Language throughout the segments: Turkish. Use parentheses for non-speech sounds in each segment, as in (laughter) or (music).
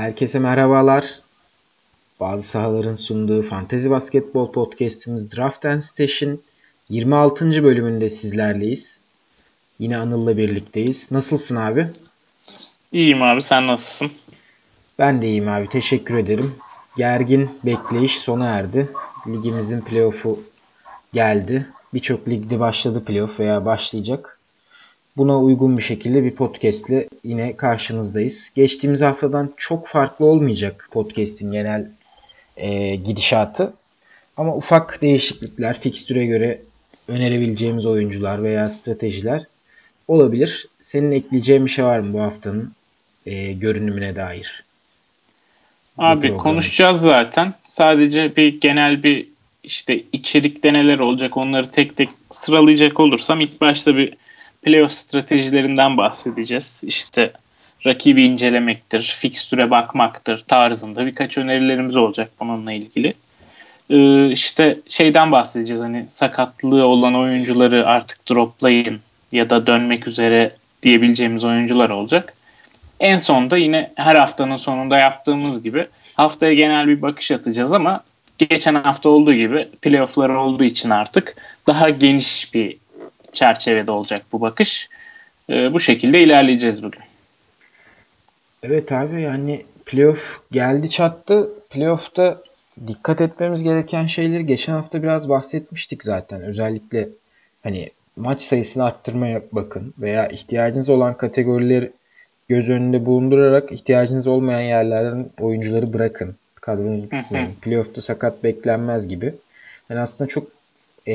Herkese merhabalar. Bazı sahaların sunduğu Fantezi Basketbol Podcast'imiz Draft and Station 26. bölümünde sizlerleyiz. Yine Anıl'la birlikteyiz. Nasılsın abi? İyiyim abi sen nasılsın? Ben de iyiyim abi teşekkür ederim. Gergin bekleyiş sona erdi. Ligimizin playoff'u geldi. Birçok ligde başladı playoff veya başlayacak. Buna uygun bir şekilde bir podcast ile yine karşınızdayız. Geçtiğimiz haftadan çok farklı olmayacak podcast'in genel e, gidişatı. Ama ufak değişiklikler, fikstüre göre önerebileceğimiz oyuncular veya stratejiler olabilir. Senin ekleyeceğin bir şey var mı bu haftanın e, görünümüne dair? Abi konuşacağız zaten. Sadece bir genel bir işte içerikte neler olacak onları tek tek sıralayacak olursam ilk başta bir playoff stratejilerinden bahsedeceğiz. İşte rakibi incelemektir, fikstüre bakmaktır tarzında birkaç önerilerimiz olacak bununla ilgili. Ee, işte şeyden bahsedeceğiz hani sakatlığı olan oyuncuları artık droplayın ya da dönmek üzere diyebileceğimiz oyuncular olacak. En sonda yine her haftanın sonunda yaptığımız gibi haftaya genel bir bakış atacağız ama geçen hafta olduğu gibi playofflar olduğu için artık daha geniş bir çerçevede olacak bu bakış. E, bu şekilde ilerleyeceğiz bugün. Evet abi yani playoff geldi çattı. Playoff'ta dikkat etmemiz gereken şeyleri geçen hafta biraz bahsetmiştik zaten. Özellikle hani maç sayısını arttırmaya bakın veya ihtiyacınız olan kategorileri göz önünde bulundurarak ihtiyacınız olmayan yerlerden oyuncuları bırakın. Tutmayın. Playoff'ta sakat beklenmez gibi. Yani aslında çok e,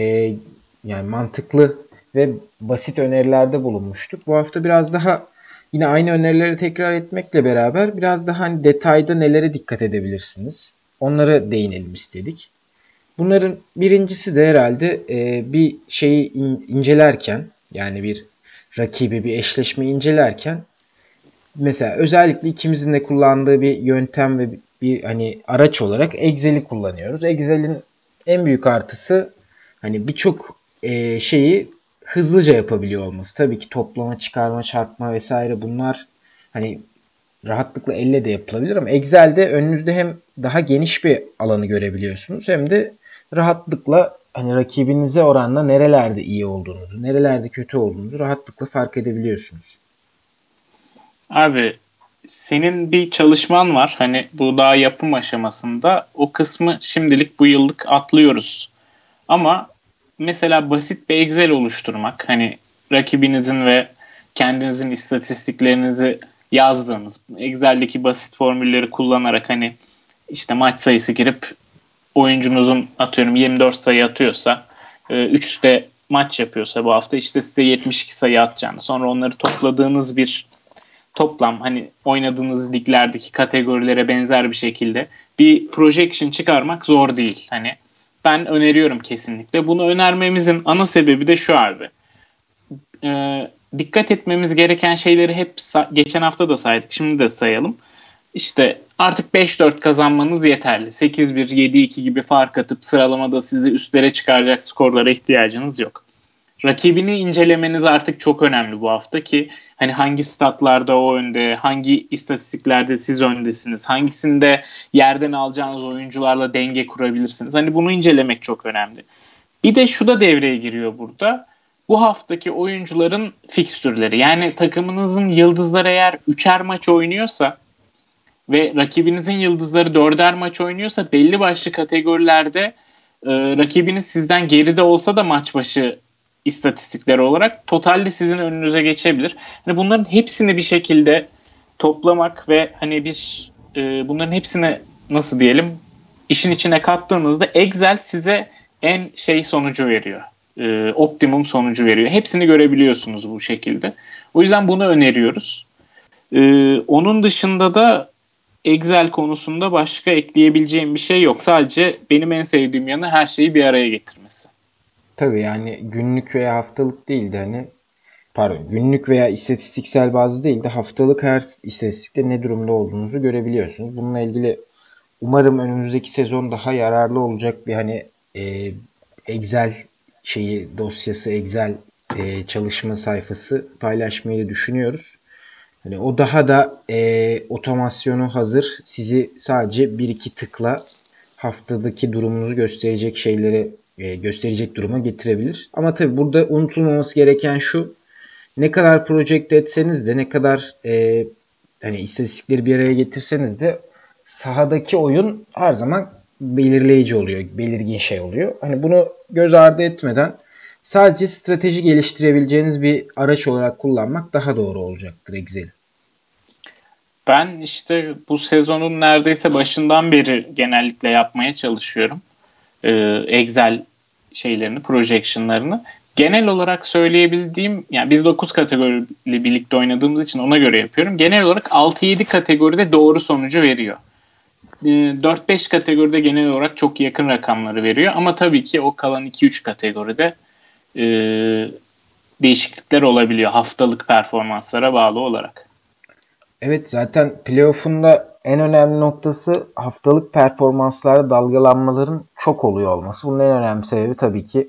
yani mantıklı ve basit önerilerde bulunmuştuk. Bu hafta biraz daha yine aynı önerileri tekrar etmekle beraber biraz daha hani detayda nelere dikkat edebilirsiniz. Onlara değinelim istedik. Bunların birincisi de herhalde e, bir şeyi in, incelerken yani bir rakibi bir eşleşme incelerken mesela özellikle ikimizin de kullandığı bir yöntem ve bir hani araç olarak Excel'i kullanıyoruz. Excel'in en büyük artısı hani birçok e, şeyi hızlıca yapabiliyor olması. Tabii ki toplama, çıkarma, çarpma vesaire bunlar hani rahatlıkla elle de yapılabilir ama Excel'de önünüzde hem daha geniş bir alanı görebiliyorsunuz hem de rahatlıkla hani rakibinize oranla nerelerde iyi olduğunuzu, nerelerde kötü olduğunuzu rahatlıkla fark edebiliyorsunuz. Abi senin bir çalışman var. Hani bu daha yapım aşamasında. O kısmı şimdilik bu yıllık atlıyoruz. Ama mesela basit bir Excel oluşturmak hani rakibinizin ve kendinizin istatistiklerinizi yazdığınız Excel'deki basit formülleri kullanarak hani işte maç sayısı girip oyuncunuzun atıyorum 24 sayı atıyorsa 3'te e, maç yapıyorsa bu hafta işte size 72 sayı atacağını sonra onları topladığınız bir toplam hani oynadığınız liglerdeki kategorilere benzer bir şekilde bir projection çıkarmak zor değil. Hani ben öneriyorum kesinlikle. Bunu önermemizin ana sebebi de şu abi. Ee, dikkat etmemiz gereken şeyleri hep geçen hafta da saydık. Şimdi de sayalım. İşte artık 5-4 kazanmanız yeterli. 8-1, 7-2 gibi fark atıp sıralamada sizi üstlere çıkaracak skorlara ihtiyacınız yok rakibini incelemeniz artık çok önemli bu hafta ki hani hangi statlarda o önde, hangi istatistiklerde siz öndesiniz, hangisinde yerden alacağınız oyuncularla denge kurabilirsiniz. Hani bunu incelemek çok önemli. Bir de şu da devreye giriyor burada. Bu haftaki oyuncuların fikstürleri. Yani takımınızın yıldızları eğer üçer maç oynuyorsa ve rakibinizin yıldızları dörder maç oynuyorsa belli başlı kategorilerde e, rakibiniz sizden geride olsa da maç başı istatistikleri olarak totalde sizin önünüze geçebilir. Hani bunların hepsini bir şekilde toplamak ve hani bir e, bunların hepsini nasıl diyelim işin içine kattığınızda Excel size en şey sonucu veriyor. E, optimum sonucu veriyor. Hepsini görebiliyorsunuz bu şekilde. O yüzden bunu öneriyoruz. E, onun dışında da Excel konusunda başka ekleyebileceğim bir şey yok. Sadece benim en sevdiğim yanı her şeyi bir araya getirmesi. Tabii yani günlük veya haftalık değil de hani pardon günlük veya istatistiksel bazı değil de haftalık her istatistikte ne durumda olduğunuzu görebiliyorsunuz. Bununla ilgili umarım önümüzdeki sezon daha yararlı olacak bir hani e, Excel şeyi dosyası Excel e, çalışma sayfası paylaşmayı düşünüyoruz. Hani o daha da e, otomasyonu hazır. Sizi sadece bir iki tıkla haftadaki durumunuzu gösterecek şeyleri gösterecek duruma getirebilir. Ama tabi burada unutulmaması gereken şu ne kadar projekte etseniz de ne kadar e, hani istatistikleri bir araya getirseniz de sahadaki oyun her zaman belirleyici oluyor, belirgin şey oluyor. Hani bunu göz ardı etmeden sadece strateji geliştirebileceğiniz bir araç olarak kullanmak daha doğru olacaktır Excel'i. Ben işte bu sezonun neredeyse başından beri genellikle yapmaya çalışıyorum. Ee, Excel şeylerini, projection'larını. Genel olarak söyleyebildiğim, yani biz 9 kategorili birlikte oynadığımız için ona göre yapıyorum. Genel olarak 6-7 kategoride doğru sonucu veriyor. 4-5 ee, kategoride genel olarak çok yakın rakamları veriyor. Ama tabii ki o kalan 2-3 kategoride e, değişiklikler olabiliyor haftalık performanslara bağlı olarak. Evet zaten playoff'un da en önemli noktası haftalık performanslarda dalgalanmaların çok oluyor olması. Bunun en önemli sebebi tabii ki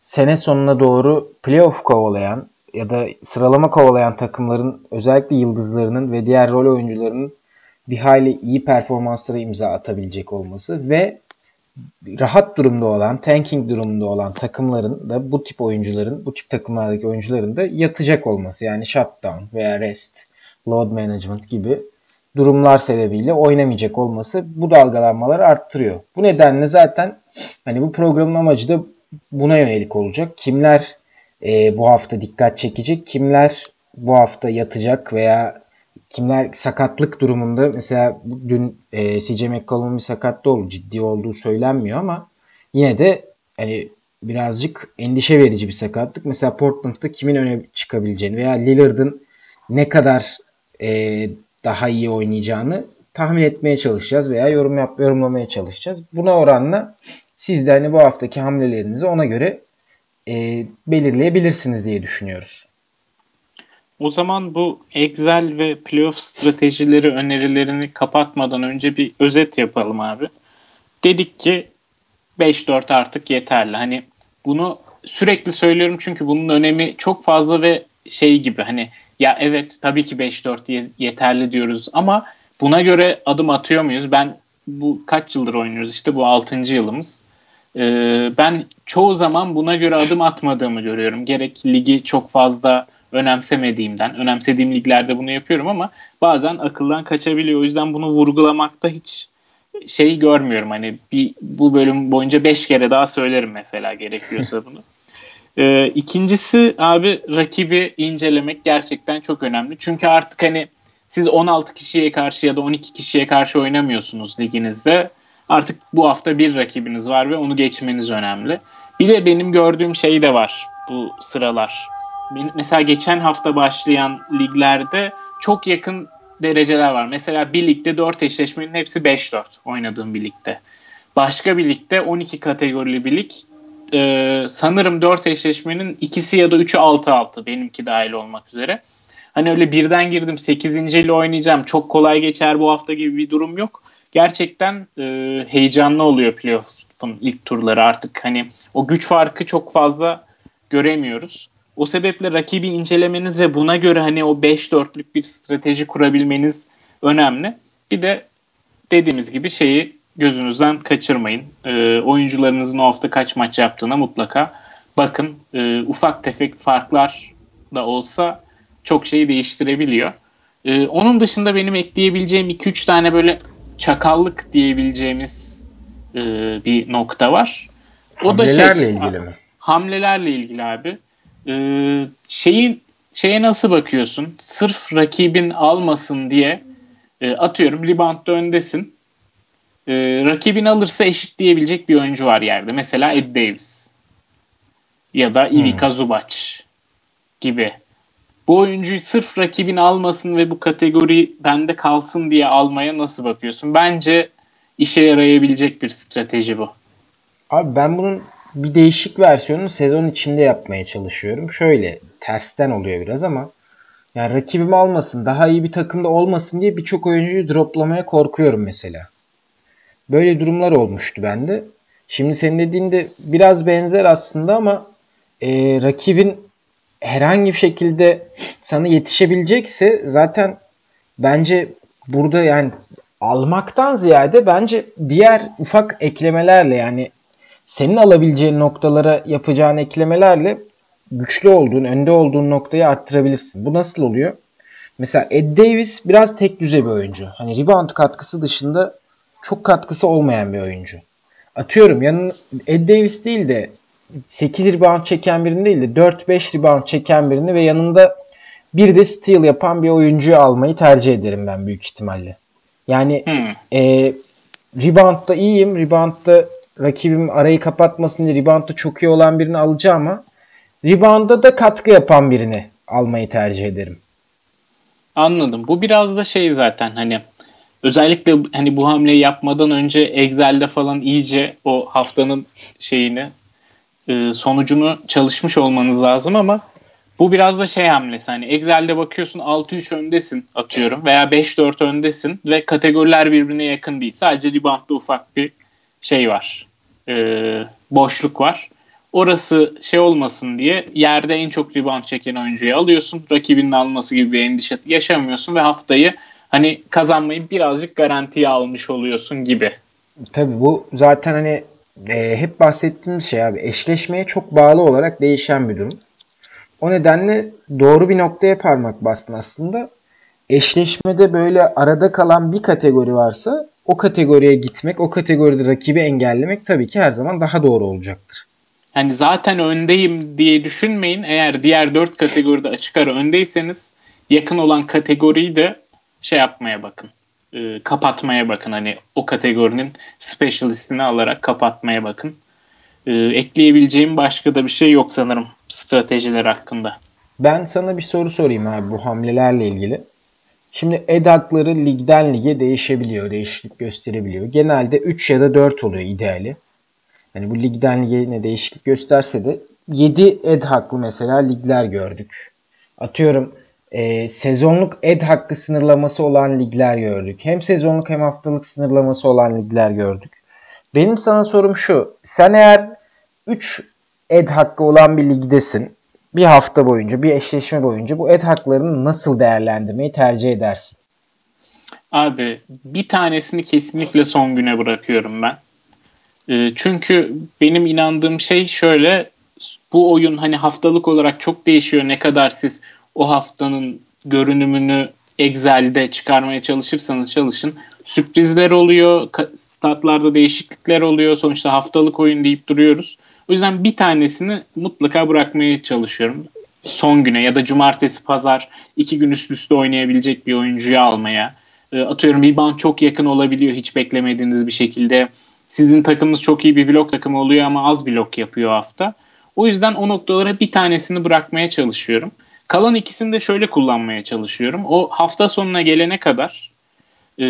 sene sonuna doğru playoff kovalayan ya da sıralama kovalayan takımların özellikle yıldızlarının ve diğer rol oyuncularının bir hayli iyi performanslara imza atabilecek olması ve rahat durumda olan, tanking durumunda olan takımların da bu tip oyuncuların, bu tip takımlardaki oyuncuların da yatacak olması. Yani shutdown veya rest, load management gibi durumlar sebebiyle oynamayacak olması bu dalgalanmaları arttırıyor. Bu nedenle zaten hani bu programın amacı da buna yönelik olacak. Kimler e, bu hafta dikkat çekecek, kimler bu hafta yatacak veya kimler sakatlık durumunda mesela dün e, CJ McCollum'un bir sakatlığı oldu. Ciddi olduğu söylenmiyor ama yine de hani birazcık endişe verici bir sakatlık. Mesela Portland'da kimin öne çıkabileceğini veya Lillard'ın ne kadar e, daha iyi oynayacağını tahmin etmeye çalışacağız veya yorum yap yorumlamaya çalışacağız. Buna oranla siz de hani bu haftaki hamlelerinizi ona göre e, belirleyebilirsiniz diye düşünüyoruz. O zaman bu Excel ve playoff stratejileri önerilerini kapatmadan önce bir özet yapalım abi. Dedik ki 5-4 artık yeterli. Hani bunu sürekli söylüyorum çünkü bunun önemi çok fazla ve şey gibi hani ya evet tabii ki 5-4 yeterli diyoruz ama buna göre adım atıyor muyuz? Ben bu kaç yıldır oynuyoruz işte bu 6. yılımız. Ee, ben çoğu zaman buna göre adım atmadığımı görüyorum. Gerek ligi çok fazla önemsemediğimden, önemsediğim liglerde bunu yapıyorum ama bazen akıldan kaçabiliyor. O yüzden bunu vurgulamakta hiç şey görmüyorum. Hani bir, bu bölüm boyunca 5 kere daha söylerim mesela gerekiyorsa bunu. Ee, ikincisi abi rakibi incelemek gerçekten çok önemli. Çünkü artık hani siz 16 kişiye karşı ya da 12 kişiye karşı oynamıyorsunuz liginizde. Artık bu hafta bir rakibiniz var ve onu geçmeniz önemli. Bir de benim gördüğüm şey de var bu sıralar. Mesela geçen hafta başlayan liglerde çok yakın dereceler var. Mesela bir ligde 4 eşleşmenin hepsi 5-4 oynadığım bir ligde. Başka bir ligde 12 kategorili bir lig e, sanırım 4 eşleşmenin ikisi ya da 3'ü 6-6 benimki dahil olmak üzere. Hani öyle birden girdim 8. ile oynayacağım çok kolay geçer bu hafta gibi bir durum yok. Gerçekten e, heyecanlı oluyor playoff'un ilk turları artık hani o güç farkı çok fazla göremiyoruz. O sebeple rakibi incelemeniz ve buna göre hani o 5-4'lük bir strateji kurabilmeniz önemli. Bir de dediğimiz gibi şeyi gözünüzden kaçırmayın. E, oyuncularınızın o hafta kaç maç yaptığına mutlaka bakın. E, ufak tefek farklar da olsa çok şeyi değiştirebiliyor. E, onun dışında benim ekleyebileceğim 2-3 tane böyle çakallık diyebileceğimiz e, bir nokta var. O hamlelerle da şey, ilgili mi? Hamlelerle ilgili abi. E, şeyin şeye nasıl bakıyorsun? Sırf rakibin almasın diye e, atıyorum reboundda öndesin e, rakibini alırsa eşitleyebilecek bir oyuncu var yerde. Mesela Ed Davis ya da Ivica hmm. Zubac gibi. Bu oyuncuyu sırf rakibini almasın ve bu kategori bende kalsın diye almaya nasıl bakıyorsun? Bence işe yarayabilecek bir strateji bu. Abi ben bunun bir değişik versiyonunu sezon içinde yapmaya çalışıyorum. Şöyle tersten oluyor biraz ama yani rakibim almasın, daha iyi bir takımda olmasın diye birçok oyuncuyu droplamaya korkuyorum mesela. Böyle durumlar olmuştu bende. Şimdi senin dediğinde biraz benzer aslında ama e, rakibin herhangi bir şekilde sana yetişebilecekse zaten bence burada yani almaktan ziyade bence diğer ufak eklemelerle yani senin alabileceğin noktalara yapacağın eklemelerle güçlü olduğun, önde olduğun noktayı arttırabilirsin. Bu nasıl oluyor? Mesela Ed Davis biraz tek düze bir oyuncu. Hani rebound katkısı dışında çok katkısı olmayan bir oyuncu. Atıyorum yanın Ed Davis değil de 8 rebound çeken birini değil de 4-5 rebound çeken birini ve yanında bir de steal yapan bir oyuncuyu almayı tercih ederim ben büyük ihtimalle. Yani hmm. e, reboundda iyiyim. Reboundda rakibim arayı kapatmasın diye reboundda çok iyi olan birini alacağım ama reboundda da katkı yapan birini almayı tercih ederim. Anladım. Bu biraz da şey zaten hani özellikle hani bu hamleyi yapmadan önce Excel'de falan iyice o haftanın şeyini e, sonucunu çalışmış olmanız lazım ama bu biraz da şey hamlesi hani Excel'de bakıyorsun 6-3 öndesin atıyorum veya 5-4 öndesin ve kategoriler birbirine yakın değil. Sadece reboundda ufak bir şey var. E, boşluk var. Orası şey olmasın diye yerde en çok rebound çeken oyuncuyu alıyorsun. Rakibinin alması gibi bir endişe yaşamıyorsun ve haftayı hani kazanmayı birazcık garantiye almış oluyorsun gibi. Tabii bu zaten hani e, hep bahsettiğimiz şey abi eşleşmeye çok bağlı olarak değişen bir durum. O nedenle doğru bir noktaya parmak bastın aslında. Eşleşmede böyle arada kalan bir kategori varsa o kategoriye gitmek, o kategoride rakibi engellemek tabii ki her zaman daha doğru olacaktır. Yani zaten öndeyim diye düşünmeyin. Eğer diğer dört kategoride açık ara öndeyseniz yakın olan kategoriyi de şey yapmaya bakın. E, kapatmaya bakın. Hani o kategorinin specialistini alarak kapatmaya bakın. E, ekleyebileceğim başka da bir şey yok sanırım stratejiler hakkında. Ben sana bir soru sorayım abi bu hamlelerle ilgili. Şimdi ed hakları ligden lige değişebiliyor, değişiklik gösterebiliyor. Genelde 3 ya da 4 oluyor ideali. Hani bu ligden lige ne değişiklik gösterse de 7 ed haklı mesela ligler gördük. Atıyorum e, sezonluk ed hakkı sınırlaması olan ligler gördük. Hem sezonluk hem haftalık sınırlaması olan ligler gördük. Benim sana sorum şu. Sen eğer 3 ed hakkı olan bir ligdesin. Bir hafta boyunca, bir eşleşme boyunca bu ed haklarını nasıl değerlendirmeyi tercih edersin? Abi bir tanesini kesinlikle son güne bırakıyorum ben. E, çünkü benim inandığım şey şöyle bu oyun hani haftalık olarak çok değişiyor. Ne kadar siz o haftanın görünümünü Excel'de çıkarmaya çalışırsanız çalışın. Sürprizler oluyor, statlarda değişiklikler oluyor. Sonuçta haftalık oyun deyip duruyoruz. O yüzden bir tanesini mutlaka bırakmaya çalışıyorum. Son güne ya da cumartesi, pazar iki gün üst üste oynayabilecek bir oyuncuyu almaya. E, atıyorum rebound çok yakın olabiliyor hiç beklemediğiniz bir şekilde. Sizin takımınız çok iyi bir blok takımı oluyor ama az blok yapıyor hafta. O yüzden o noktalara bir tanesini bırakmaya çalışıyorum. Kalan ikisini de şöyle kullanmaya çalışıyorum. O hafta sonuna gelene kadar e,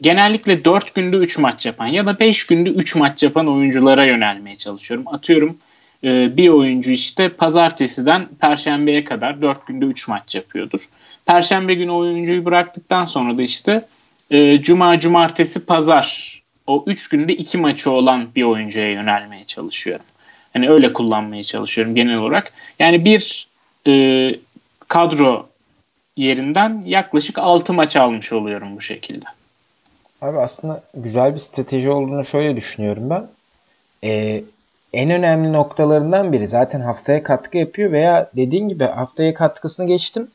genellikle 4 günde 3 maç yapan ya da 5 günde 3 maç yapan oyunculara yönelmeye çalışıyorum. Atıyorum e, bir oyuncu işte pazartesiden perşembeye kadar 4 günde 3 maç yapıyordur. Perşembe günü oyuncuyu bıraktıktan sonra da işte e, cuma, cumartesi, pazar o 3 günde 2 maçı olan bir oyuncuya yönelmeye çalışıyorum. Hani öyle kullanmaya çalışıyorum genel olarak. Yani bir e, kadro yerinden yaklaşık 6 maç almış oluyorum bu şekilde. Abi aslında güzel bir strateji olduğunu şöyle düşünüyorum ben. Ee, en önemli noktalarından biri zaten haftaya katkı yapıyor veya dediğin gibi haftaya katkısını geçtim.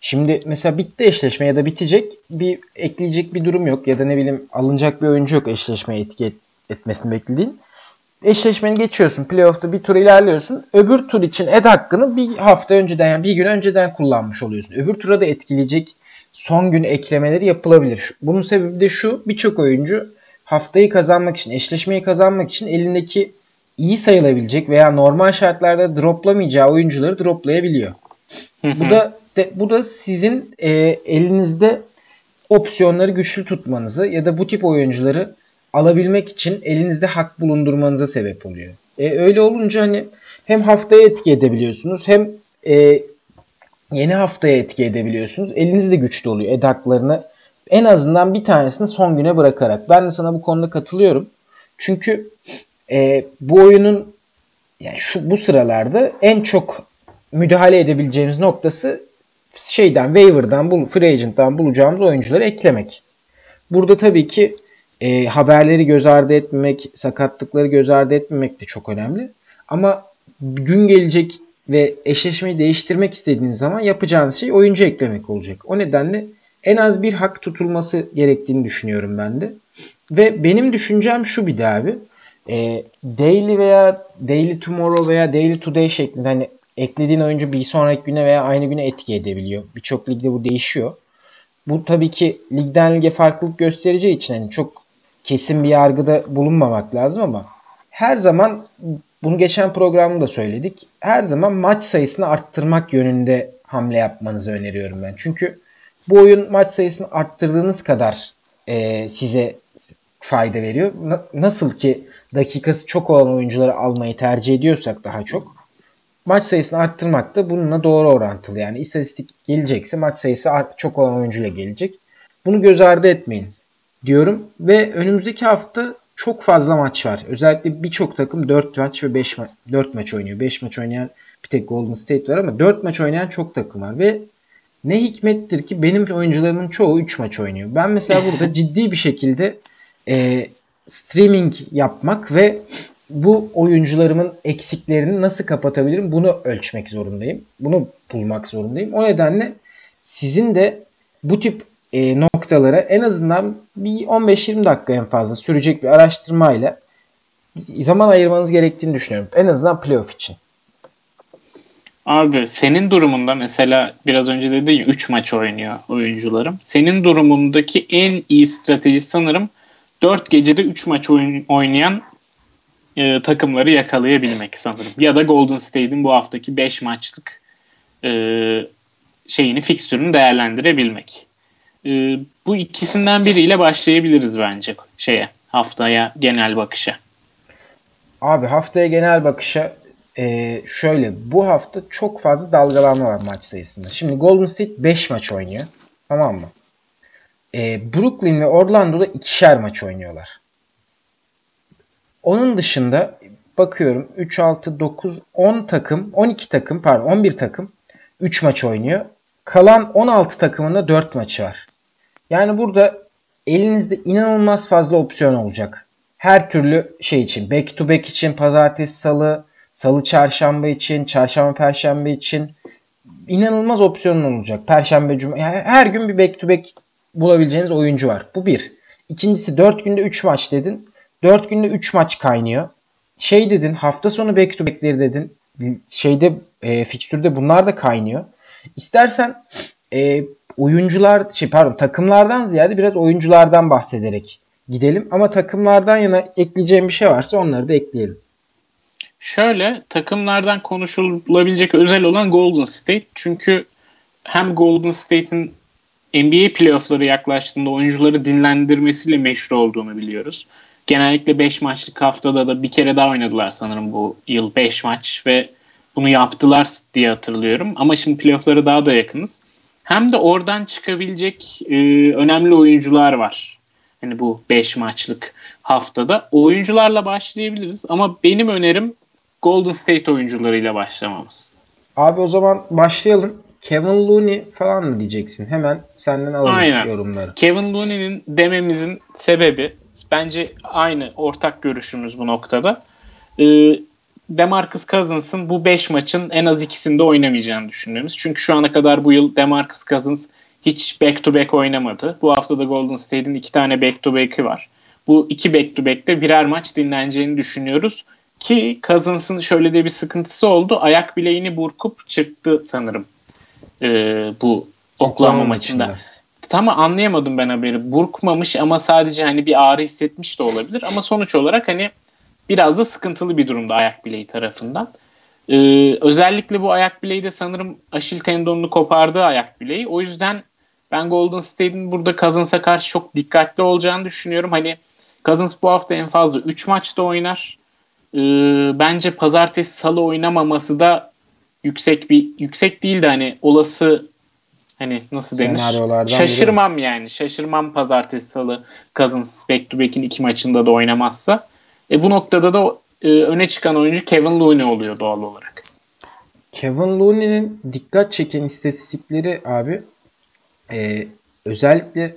Şimdi mesela bitti eşleşme ya da bitecek bir ekleyecek bir durum yok ya da ne bileyim alınacak bir oyuncu yok eşleşmeye etki et, etmesini beklediğin eşleşmeni geçiyorsun. Playoff'ta bir tur ilerliyorsun. Öbür tur için ed hakkını bir hafta önceden yani bir gün önceden kullanmış oluyorsun. Öbür tura da etkileyecek son gün eklemeleri yapılabilir. Bunun sebebi de şu. Birçok oyuncu haftayı kazanmak için, eşleşmeyi kazanmak için elindeki iyi sayılabilecek veya normal şartlarda droplamayacağı oyuncuları droplayabiliyor. bu da de, bu da sizin e, elinizde opsiyonları güçlü tutmanızı ya da bu tip oyuncuları alabilmek için elinizde hak bulundurmanıza sebep oluyor. E, öyle olunca hani hem haftaya etki edebiliyorsunuz hem e, yeni haftaya etki edebiliyorsunuz. Elinizde güçlü oluyor ed haklarını en azından bir tanesini son güne bırakarak. Ben de sana bu konuda katılıyorum. Çünkü e, bu oyunun yani şu bu sıralarda en çok müdahale edebileceğimiz noktası şeyden waiver'dan, bul, free agent'tan bulacağımız oyuncuları eklemek. Burada tabii ki e, haberleri göz ardı etmemek, sakatlıkları göz ardı etmemek de çok önemli. Ama gün gelecek ve eşleşmeyi değiştirmek istediğiniz zaman yapacağınız şey oyuncu eklemek olacak. O nedenle en az bir hak tutulması gerektiğini düşünüyorum ben de. Ve benim düşüncem şu bir de abi. E, daily veya daily tomorrow veya daily today şeklinde hani eklediğin oyuncu bir sonraki güne veya aynı güne etki edebiliyor. Birçok ligde bu değişiyor. Bu tabii ki ligden lige farklılık göstereceği için hani çok kesin bir yargıda bulunmamak lazım ama her zaman bunu geçen programda da söyledik. Her zaman maç sayısını arttırmak yönünde hamle yapmanızı öneriyorum ben. Çünkü bu oyun maç sayısını arttırdığınız kadar e, size fayda veriyor. Na- nasıl ki dakikası çok olan oyuncuları almayı tercih ediyorsak daha çok maç sayısını arttırmak da bununla doğru orantılı. Yani istatistik gelecekse maç sayısı çok olan oyuncuyla gelecek. Bunu göz ardı etmeyin diyorum ve önümüzdeki hafta çok fazla maç var. Özellikle birçok takım 4 maç ve 5 maç 4 maç oynuyor. 5 maç oynayan bir tek Golden State var ama 4 maç oynayan çok takım var ve ne hikmettir ki benim oyuncularımın çoğu 3 maç oynuyor. Ben mesela burada (laughs) ciddi bir şekilde e, streaming yapmak ve bu oyuncularımın eksiklerini nasıl kapatabilirim bunu ölçmek zorundayım. Bunu bulmak zorundayım. O nedenle sizin de bu tip e, noktalara en azından bir 15-20 dakika en fazla sürecek bir araştırmayla zaman ayırmanız gerektiğini düşünüyorum. En azından playoff için. Abi senin durumunda mesela biraz önce dedin ya 3 maç oynuyor oyuncularım. Senin durumundaki en iyi strateji sanırım 4 gecede 3 maç oynayan e, takımları yakalayabilmek sanırım. Ya da Golden State'in bu haftaki 5 maçlık e, şeyini, fikstürünü değerlendirebilmek. E, bu ikisinden biriyle başlayabiliriz bence şeye haftaya genel bakışa. Abi haftaya genel bakışa e, şöyle bu hafta çok fazla dalgalanma var maç sayısında. Şimdi Golden State 5 maç oynuyor. Tamam mı? E, Brooklyn ve Orlando'da ikişer maç oynuyorlar. Onun dışında bakıyorum 3, 6, 9, 10 takım, 12 takım pardon 11 takım 3 maç oynuyor. Kalan 16 takımında 4 maçı var. Yani burada elinizde inanılmaz fazla opsiyon olacak. Her türlü şey için. Back to back için, pazartesi, salı, salı, çarşamba için, çarşamba, perşembe için inanılmaz opsiyonun olacak. Perşembe, cuma. Yani her gün bir back to back bulabileceğiniz oyuncu var. Bu bir. İkincisi 4 günde 3 maç dedin. 4 günde 3 maç kaynıyor. Şey dedin hafta sonu back to back'leri dedin. Şeyde e, fikstürde bunlar da kaynıyor. İstersen e, oyuncular şey pardon takımlardan ziyade biraz oyunculardan bahsederek gidelim. Ama takımlardan yana ekleyeceğim bir şey varsa onları da ekleyelim. Şöyle takımlardan konuşulabilecek özel olan Golden State. Çünkü hem Golden State'in NBA playoffları yaklaştığında oyuncuları dinlendirmesiyle meşhur olduğunu biliyoruz. Genellikle 5 maçlık haftada da bir kere daha oynadılar sanırım bu yıl 5 maç ve bunu yaptılar diye hatırlıyorum. Ama şimdi playofflara daha da yakınız. Hem de oradan çıkabilecek e, önemli oyuncular var. Hani bu 5 maçlık haftada. O oyuncularla başlayabiliriz ama benim önerim Golden State oyuncularıyla başlamamız. Abi o zaman başlayalım. Kevin Looney falan mı diyeceksin? Hemen senden alalım Aynen. yorumları. Kevin Looney'nin dememizin sebebi bence aynı ortak görüşümüz bu noktada. Ee, Demarcus Cousins'ın bu 5 maçın en az ikisinde oynamayacağını düşünüyoruz. Çünkü şu ana kadar bu yıl Demarcus Cousins hiç back to back oynamadı. Bu hafta da Golden State'in iki tane back to back'i var. Bu iki back to back'te birer maç dinleneceğini düşünüyoruz. Ki Cousins'ın şöyle de bir sıkıntısı oldu. Ayak bileğini burkup çıktı sanırım e, bu Oklahoma maçında. maçında. Tam anlayamadım ben haberi. Burkmamış ama sadece hani bir ağrı hissetmiş de olabilir. Ama sonuç olarak hani biraz da sıkıntılı bir durumda ayak bileği tarafından. Ee, özellikle bu ayak bileği de sanırım aşil tendonunu kopardığı ayak bileği. O yüzden ben Golden State'in burada Cousins'a karşı çok dikkatli olacağını düşünüyorum. Hani Cousins bu hafta en fazla 3 maçta oynar. Ee, bence pazartesi salı oynamaması da yüksek bir yüksek değil de hani olası hani nasıl denir? Şaşırmam biri. yani. Şaşırmam pazartesi salı Cousins back to back'in iki maçında da oynamazsa. E bu noktada da e, öne çıkan oyuncu Kevin Looney oluyor doğal olarak. Kevin Looney'nin dikkat çeken istatistikleri abi e, özellikle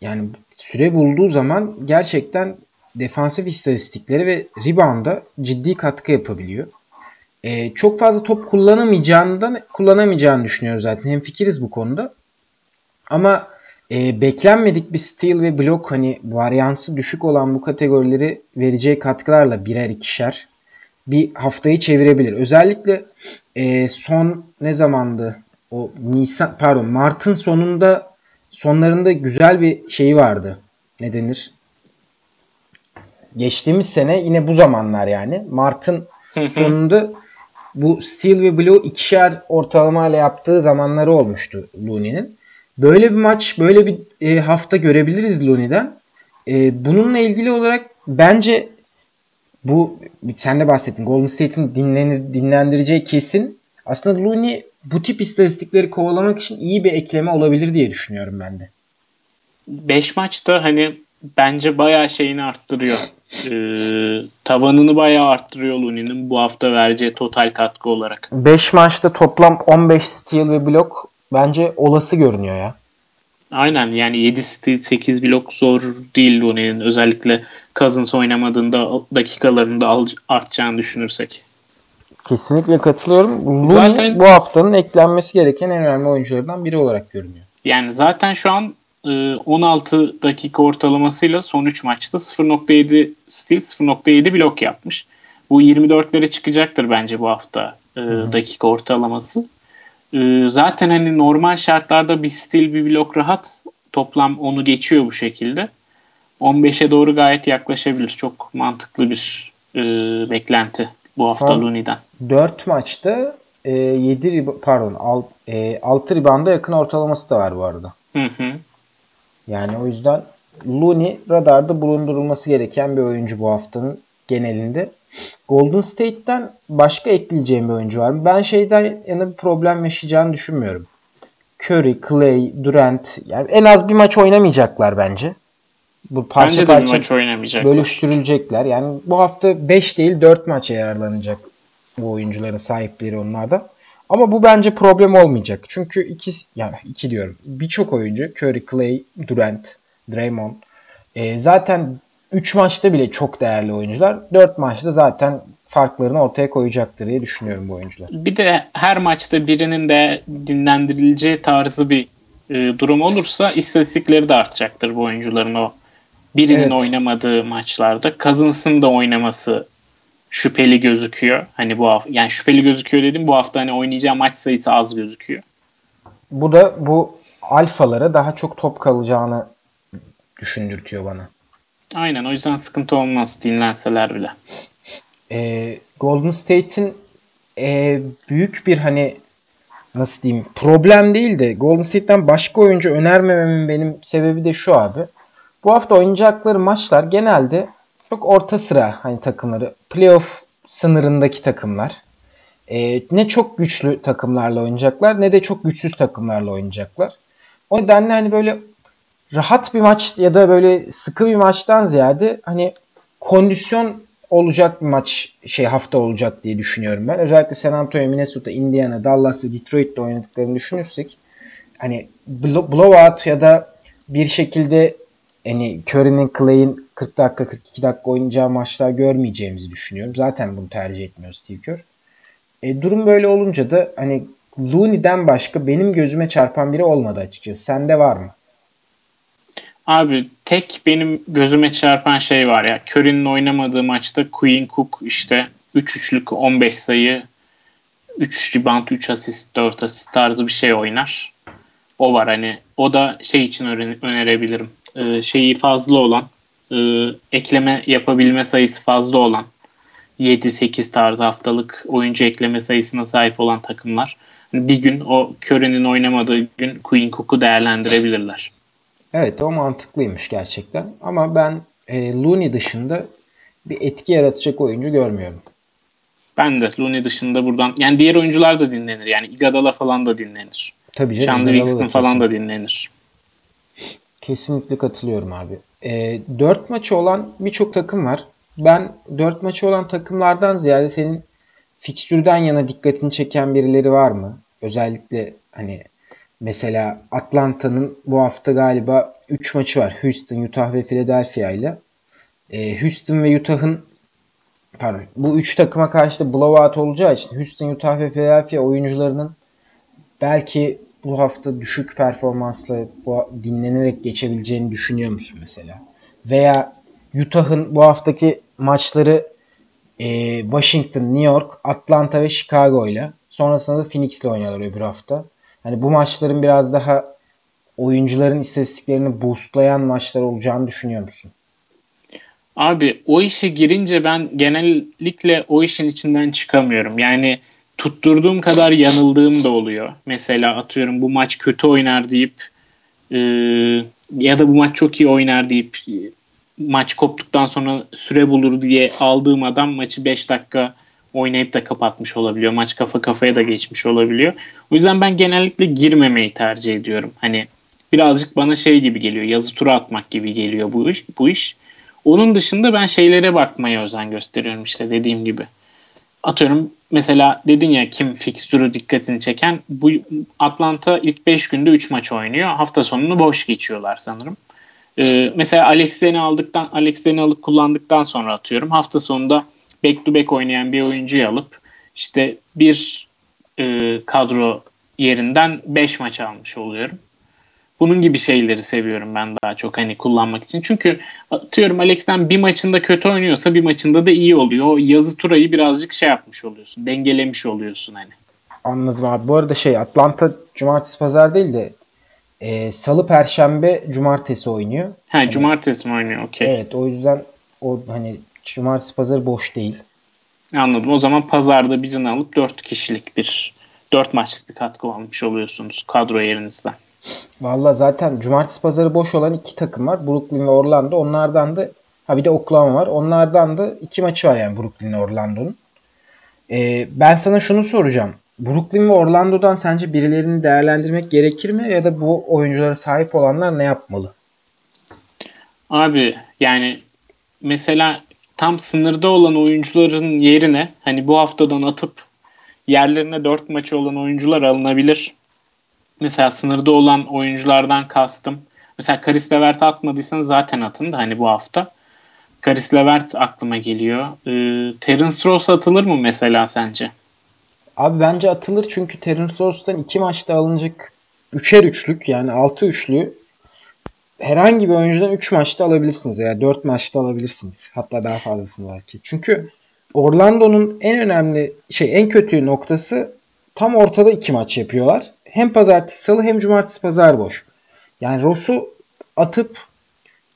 yani süre bulduğu zaman gerçekten defansif istatistikleri ve rebound'a ciddi katkı yapabiliyor. E, çok fazla top kullanamayacağından kullanamayacağını düşünüyoruz zaten. Hem fikiriz bu konuda. Ama e, beklenmedik bir steal ve blok hani varyansı düşük olan bu kategorileri vereceği katkılarla birer ikişer bir haftayı çevirebilir. Özellikle e, son ne zamandı? O Nisan pardon Mart'ın sonunda sonlarında güzel bir şeyi vardı. Ne denir? Geçtiğimiz sene yine bu zamanlar yani Mart'ın (laughs) sonunda bu Steel ve Blue ikişer ortalama ile yaptığı zamanları olmuştu Looney'nin. Böyle bir maç, böyle bir e, hafta görebiliriz Looney'den. E, bununla ilgili olarak bence bu sen de bahsettin. Golden State'in dinlenir, dinlendireceği kesin. Aslında Looney bu tip istatistikleri kovalamak için iyi bir ekleme olabilir diye düşünüyorum ben de. 5 maçta hani bence bayağı şeyini arttırıyor. Ee, tavanını bayağı arttırıyor Looney'nin bu hafta vereceği total katkı olarak. 5 maçta toplam 15 steal ve blok bence olası görünüyor ya. Aynen yani 7 steal 8 blok zor değil Looney'nin özellikle Cousins oynamadığında dakikalarında artacağını düşünürsek. Kesinlikle katılıyorum. Looney zaten, bu haftanın eklenmesi gereken en önemli oyunculardan biri olarak görünüyor. Yani zaten şu an 16 e, dakika ortalamasıyla son 3 maçta 0.7 steal 0.7 blok yapmış. Bu 24'lere çıkacaktır bence bu hafta e, dakika ortalaması. E, zaten hani normal şartlarda bir stil bir blok rahat toplam onu geçiyor bu şekilde. 15'e doğru gayet yaklaşabilir. Çok mantıklı bir e, beklenti bu hafta Son Looney'den. 4 maçta e, 7 pardon 6, e, 6 ribanda yakın ortalaması da var bu arada. Hı hı. Yani o yüzden Looney radarda bulundurulması gereken bir oyuncu bu haftanın genelinde. Golden State'ten başka ekleyeceğim bir oyuncu var mı? Ben şeyden yana bir problem yaşayacağını düşünmüyorum. Curry, Clay, Durant yani en az bir maç oynamayacaklar bence. Bu parça bence de parça maç oynamayacaklar. Bölüştürülecekler. Yani bu hafta 5 değil 4 maç ayarlanacak bu oyuncuların sahipleri onlarda. Ama bu bence problem olmayacak. Çünkü iki yani iki diyorum. Birçok oyuncu Curry, Clay, Durant, Draymond e, zaten 3 maçta bile çok değerli oyuncular. 4 maçta zaten farklarını ortaya koyacaktır diye düşünüyorum bu oyuncular. Bir de her maçta birinin de dinlendirileceği tarzı bir e, durum olursa istatistikleri de artacaktır bu oyuncuların o birinin evet. oynamadığı maçlarda. Cousins'ın da oynaması şüpheli gözüküyor. Hani bu hafta yani şüpheli gözüküyor dedim bu hafta hani oynayacağı maç sayısı az gözüküyor. Bu da bu alfalara daha çok top kalacağını düşündürtüyor bana. Aynen o yüzden sıkıntı olmaz dinlenseler bile. Ee, Golden State'in e, büyük bir hani nasıl diyeyim problem değil de Golden State'ten başka oyuncu önermememin benim sebebi de şu abi. Bu hafta oynayacakları maçlar genelde çok orta sıra hani takımları. Playoff sınırındaki takımlar. Ee, ne çok güçlü takımlarla oynayacaklar ne de çok güçsüz takımlarla oynayacaklar. O nedenle hani böyle rahat bir maç ya da böyle sıkı bir maçtan ziyade hani kondisyon olacak bir maç şey hafta olacak diye düşünüyorum ben. Özellikle San Antonio, Minnesota, Indiana, Dallas ve Detroit'te oynadıklarını düşünürsek hani blowout ya da bir şekilde hani Curry'nin Clay'in 40 dakika 42 dakika oynayacağı maçlar görmeyeceğimizi düşünüyorum. Zaten bunu tercih etmiyor Steve Kerr. E, durum böyle olunca da hani Looney'den başka benim gözüme çarpan biri olmadı açıkçası. Sende var mı? Abi tek benim gözüme çarpan şey var ya. Curry'nin oynamadığı maçta Queen Cook işte 3 üçlük 15 sayı 3 rebound 3 asist 4 asist tarzı bir şey oynar. O var hani o da şey için önerebilirim. Ee, şeyi fazla olan e, ekleme yapabilme sayısı fazla olan 7-8 tarzı haftalık oyuncu ekleme sayısına sahip olan takımlar hani bir gün o Curry'nin oynamadığı gün Queen Cook'u değerlendirebilirler. Evet o mantıklıymış gerçekten. Ama ben e, Looney dışında bir etki yaratacak oyuncu görmüyorum. Ben de Looney dışında buradan yani diğer oyuncular da dinlenir. Yani Iguodala falan da dinlenir. Tabii canım. Sean Livingston falan da dinlenir. Kesinlikle katılıyorum abi. E, 4 maçı olan birçok takım var. Ben 4 maçı olan takımlardan ziyade senin fikstürden yana dikkatini çeken birileri var mı? Özellikle hani mesela Atlanta'nın bu hafta galiba 3 maçı var. Houston, Utah ve Philadelphia ile. E, Houston ve Utah'ın pardon bu 3 takıma karşı da blowout olacağı için Houston, Utah ve Philadelphia oyuncularının belki bu hafta düşük performansla bu dinlenerek geçebileceğini düşünüyor musun mesela? Veya Utah'ın bu haftaki maçları e, Washington, New York, Atlanta ve Chicago ile sonrasında da Phoenix ile oynuyorlar öbür hafta. Hani bu maçların biraz daha oyuncuların istatistiklerini boostlayan maçlar olacağını düşünüyor musun? Abi o işe girince ben genellikle o işin içinden çıkamıyorum. Yani tutturduğum kadar yanıldığım da oluyor. Mesela atıyorum bu maç kötü oynar deyip e, ya da bu maç çok iyi oynar deyip maç koptuktan sonra süre bulur diye aldığım adam maçı 5 dakika oynayıp da kapatmış olabiliyor. Maç kafa kafaya da geçmiş olabiliyor. O yüzden ben genellikle girmemeyi tercih ediyorum. Hani birazcık bana şey gibi geliyor. Yazı tura atmak gibi geliyor bu iş. Bu iş. Onun dışında ben şeylere bakmaya özen gösteriyorum işte dediğim gibi. Atıyorum mesela dedin ya kim fikstürü dikkatini çeken bu Atlanta ilk 5 günde 3 maç oynuyor. Hafta sonunu boş geçiyorlar sanırım. Ee, mesela Alex Len'i aldıktan Alex Len'i alıp kullandıktan sonra atıyorum. Hafta sonunda back to back oynayan bir oyuncuyu alıp işte bir e, kadro yerinden 5 maç almış oluyorum. Bunun gibi şeyleri seviyorum ben daha çok hani kullanmak için. Çünkü atıyorum Alex'ten bir maçında kötü oynuyorsa bir maçında da iyi oluyor. O yazı turayı birazcık şey yapmış oluyorsun. Dengelemiş oluyorsun hani. Anladım abi. Bu arada şey Atlanta cumartesi pazar değil de e, salı perşembe cumartesi oynuyor. Ha hani, cumartesi mi oynuyor? Okey. Evet o yüzden o hani cumartesi pazar boş değil. Anladım. O zaman pazarda birini alıp 4 kişilik bir 4 maçlık bir katkı almış oluyorsunuz kadro yerinizden. Valla zaten cumartesi pazarı boş olan iki takım var. Brooklyn ve Orlando. Onlardan da ha bir de Oklahoma var. Onlardan da iki maçı var yani Brooklyn ve Orlando'nun. Ee, ben sana şunu soracağım. Brooklyn ve Orlando'dan sence birilerini değerlendirmek gerekir mi? Ya da bu oyunculara sahip olanlar ne yapmalı? Abi yani mesela tam sınırda olan oyuncuların yerine hani bu haftadan atıp yerlerine 4 maçı olan oyuncular alınabilir. Mesela sınırda olan oyunculardan kastım. Mesela Karis Levert atmadıysanız zaten atın da hani bu hafta. Karis Levert aklıma geliyor. Ee, Terence Ross atılır mı mesela sence? Abi bence atılır çünkü Terence Ross'tan iki maçta alınacak üçer üçlük yani altı üçlü herhangi bir oyuncudan 3 maçta alabilirsiniz veya 4 maçta alabilirsiniz. Hatta daha fazlasını belki. Çünkü Orlando'nun en önemli şey en kötü noktası tam ortada iki maç yapıyorlar. Hem pazartesi salı hem cumartesi pazar boş. Yani Ross'u atıp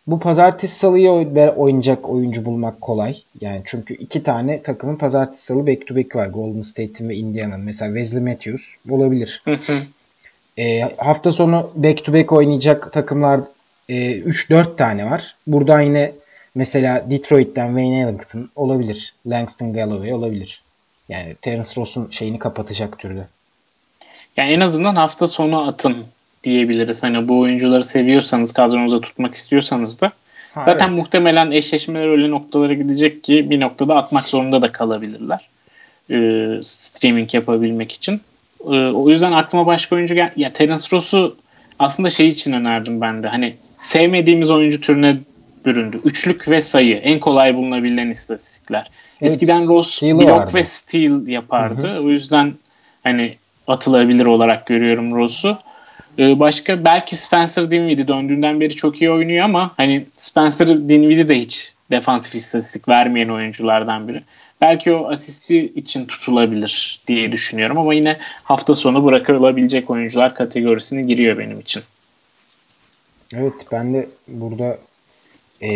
bu pazartesi salıyı oynayacak oyuncu bulmak kolay. Yani çünkü iki tane takımın pazartesi salı back to back var. Golden State'in ve Indiana'nın. Mesela Wesley Matthews olabilir. e, hafta sonu back to back oynayacak takımlar e, 3-4 tane var. Burada yine mesela Detroit'ten Wayne Ellington olabilir. Langston Galloway olabilir. Yani Terence Ross'un şeyini kapatacak türde. Yani en azından hafta sonu atın diyebiliriz. Hani bu oyuncuları seviyorsanız, kadronuzda tutmak istiyorsanız da. Ha, Zaten evet. muhtemelen eşleşmeler öyle noktalara gidecek ki bir noktada atmak zorunda da kalabilirler. Ee, streaming yapabilmek için. Ee, o yüzden aklıma başka oyuncu gel ya Terence Ross'u aslında şey için önerdim ben de. Hani sevmediğimiz oyuncu türüne büründü. Üçlük ve sayı en kolay bulunabilen istatistikler. Evet, Eskiden Ross blok ve steal yapardı. Hı hı. O yüzden hani atılabilir olarak görüyorum Ross'u. Ee, başka belki Spencer Dinwiddie döndüğünden beri çok iyi oynuyor ama hani Spencer Dinwiddie de hiç defansif istatistik vermeyen oyunculardan biri. Belki o asisti için tutulabilir diye düşünüyorum ama yine hafta sonu bırakılabilecek oyuncular kategorisine giriyor benim için. Evet ben de burada e,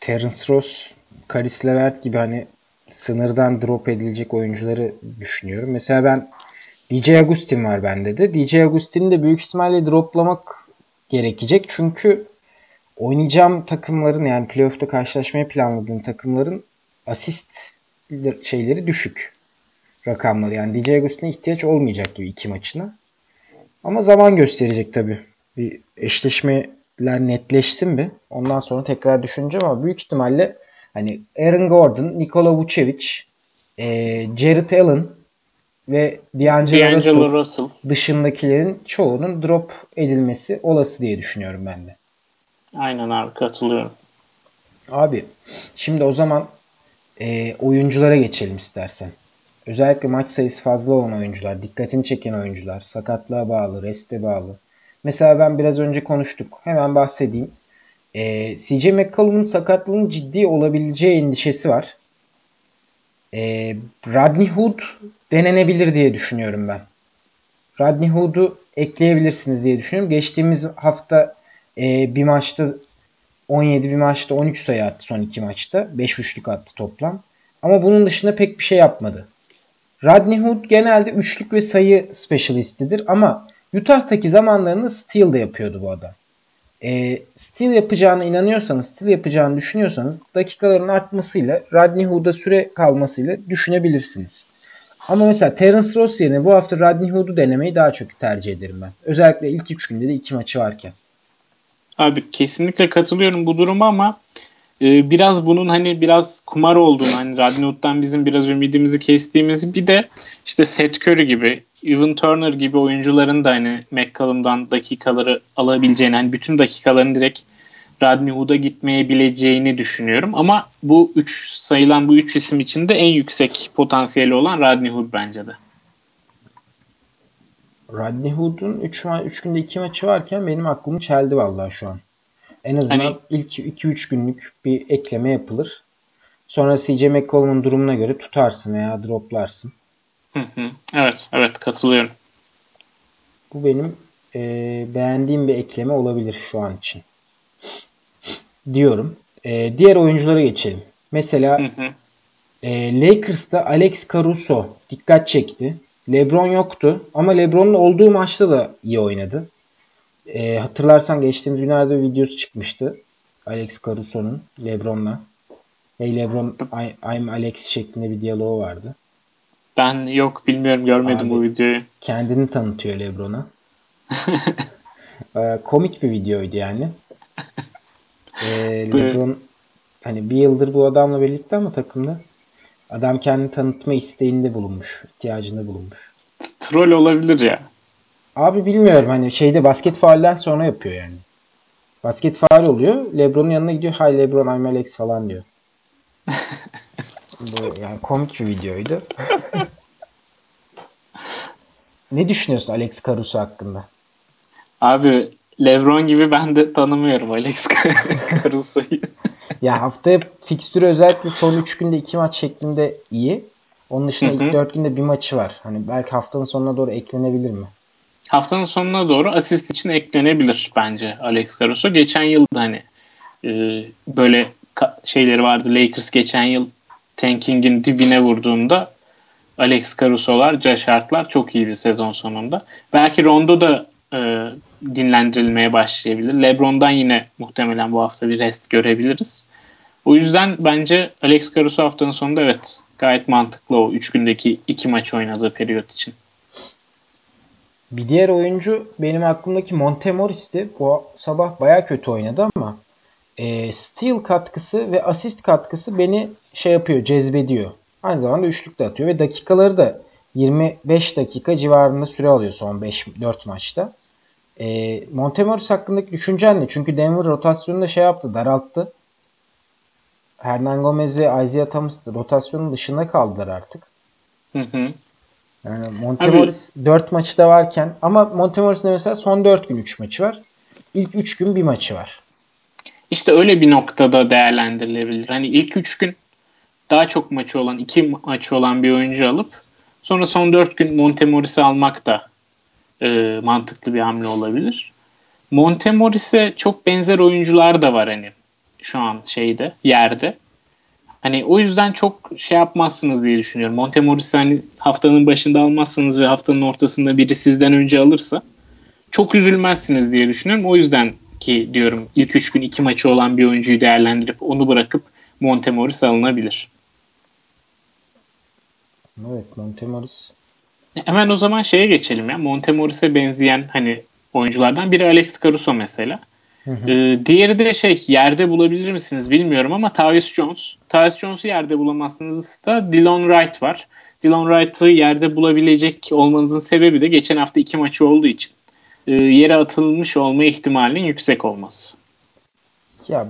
Terence Ross, Karis Levert gibi hani sınırdan drop edilecek oyuncuları düşünüyorum. Mesela ben DJ Agustin var bende de. DJ Agustin'i de büyük ihtimalle droplamak gerekecek. Çünkü oynayacağım takımların yani playoff'ta karşılaşmaya planladığım takımların asist şeyleri düşük rakamları. Yani DJ Agustin'e ihtiyaç olmayacak gibi iki maçına. Ama zaman gösterecek tabii. Bir eşleşmeler netleşsin bir. Ondan sonra tekrar düşüneceğim ama büyük ihtimalle hani Aaron Gordon, Nikola Vucevic e, Jared Allen ve D'Angelo, Russell, Russell. dışındakilerin çoğunun drop edilmesi olası diye düşünüyorum ben de. Aynen abi katılıyorum. Abi şimdi o zaman e, oyunculara geçelim istersen. Özellikle maç sayısı fazla olan oyuncular, dikkatini çeken oyuncular, sakatlığa bağlı, reste bağlı. Mesela ben biraz önce konuştuk. Hemen bahsedeyim. E, CJ McCollum'un sakatlığının ciddi olabileceği endişesi var. E, Rodney Hood denenebilir diye düşünüyorum ben. Rodney Hood'u ekleyebilirsiniz diye düşünüyorum. Geçtiğimiz hafta e, bir maçta 17 bir maçta 13 sayı attı son iki maçta. 5 üçlük attı toplam. Ama bunun dışında pek bir şey yapmadı. Rodney Hood genelde üçlük ve sayı specialistidir ama Utah'taki zamanlarında steal de yapıyordu bu adam. E, steal yapacağına inanıyorsanız, steal yapacağını düşünüyorsanız dakikaların artmasıyla Rodney Hood'a süre kalmasıyla düşünebilirsiniz. Ama mesela Terence Ross yerine bu hafta Rodney Hood'u denemeyi daha çok tercih ederim ben. Özellikle ilk 3 günde de 2 maçı varken. Abi kesinlikle katılıyorum bu duruma ama e, biraz bunun hani biraz kumar olduğunu hani Hood'dan bizim biraz ümidimizi kestiğimiz bir de işte Seth Curry gibi Evan Turner gibi oyuncuların da hani McCollum'dan dakikaları alabileceğini hani bütün dakikaların direkt Rodney Hood'a gitmeyebileceğini düşünüyorum. Ama bu üç sayılan bu üç isim içinde en yüksek potansiyeli olan Rodney Hood bence de. Rodney Hood'un 3 ma- üç günde 2 maçı varken benim aklımı çeldi vallahi şu an. En azından Hani- ilk 2-3 günlük bir ekleme yapılır. Sonra CJ McCollum'un durumuna göre tutarsın veya droplarsın. Hı hı. Evet, evet katılıyorum. Bu benim e, beğendiğim bir ekleme olabilir şu an için. Diyorum. E, diğer oyunculara geçelim. Mesela Hı hı. e, Lakers'ta Alex Caruso dikkat çekti. LeBron yoktu ama LeBron'un olduğu maçta da iyi oynadı. E, hatırlarsan geçtiğimiz günlerde bir videosu çıkmıştı. Alex Caruso'nun LeBron'la. Hey LeBron I, I'm Alex şeklinde bir diyaloğu vardı. Ben yok bilmiyorum görmedim Abi. bu videoyu. kendini tanıtıyor LeBron'a. Ee, (laughs) komik bir videoydu yani. Ee, LeBron hani bir yıldır bu adamla birlikte ama takımda adam kendini tanıtma isteğinde bulunmuş, ihtiyacında bulunmuş. Troll olabilir ya. Abi bilmiyorum hani şeyde basket faulden sonra yapıyor yani. Basket faul oluyor. LeBron'un yanına gidiyor. Hi LeBron I'm Alex falan diyor. (laughs) Bu yani komik bir videoydu. ne düşünüyorsun Alex Caruso hakkında? Abi LeBron gibi ben de tanımıyorum Alex (laughs) Caruso'yu. Ya haftaya fikstürü özellikle son 3 günde 2 maç şeklinde iyi. Onun dışında Hı hı. ilk 4 günde bir maçı var. Hani belki haftanın sonuna doğru eklenebilir mi? Haftanın sonuna doğru asist için eklenebilir bence Alex Caruso. Geçen yıl da hani e, böyle şeyleri vardı. Lakers geçen yıl tanking'in dibine vurduğunda Alex Caruso'lar, Josh Hart'lar çok iyiydi sezon sonunda. Belki Rondo da e, dinlendirilmeye başlayabilir. LeBron'dan yine muhtemelen bu hafta bir rest görebiliriz. O yüzden bence Alex Caruso haftanın sonunda evet gayet mantıklı o 3 gündeki 2 maç oynadığı periyot için. Bir diğer oyuncu benim aklımdaki Montemoris'ti. Bu sabah baya kötü oynadı ama e, steal katkısı ve asist katkısı beni şey yapıyor, cezbediyor. Aynı zamanda üçlük de atıyor ve dakikaları da 25 dakika civarında süre alıyor son 5 4 maçta. E, Montemoris hakkındaki düşüncen ne? Çünkü Denver rotasyonunda şey yaptı, daralttı. Hernan Gomez ve Isaiah Thomas da rotasyonun dışında kaldılar artık. Hı hı. Yani Montemoris 4 maçı da varken ama Montemoris'in mesela son 4 gün 3 maçı var. İlk 3 gün bir maçı var. İşte öyle bir noktada değerlendirilebilir. Hani ilk 3 gün daha çok maçı olan, 2 maçı olan bir oyuncu alıp sonra son 4 gün Montemoris'i almak da e, mantıklı bir hamle olabilir. Montemoris'e çok benzer oyuncular da var hani şu an şeyde, yerde. Hani o yüzden çok şey yapmazsınız diye düşünüyorum. Montemoris'i hani haftanın başında almazsınız ve haftanın ortasında biri sizden önce alırsa çok üzülmezsiniz diye düşünüyorum. O yüzden ki diyorum ilk 3 gün 2 maçı olan bir oyuncuyu değerlendirip onu bırakıp Montemoris alınabilir. Evet Montemoris. Hemen o zaman şeye geçelim ya. Montemoris'e benzeyen hani oyunculardan biri Alex Caruso mesela. Hı hı. Ee, diğeri de şey yerde bulabilir misiniz bilmiyorum ama Tyus Jones. Tyus Jones'u yerde bulamazsınız da Dylan Wright var. Dylan Wright'ı yerde bulabilecek olmanızın sebebi de geçen hafta iki maçı olduğu için e, yere atılmış olma ihtimalinin yüksek olması. Ya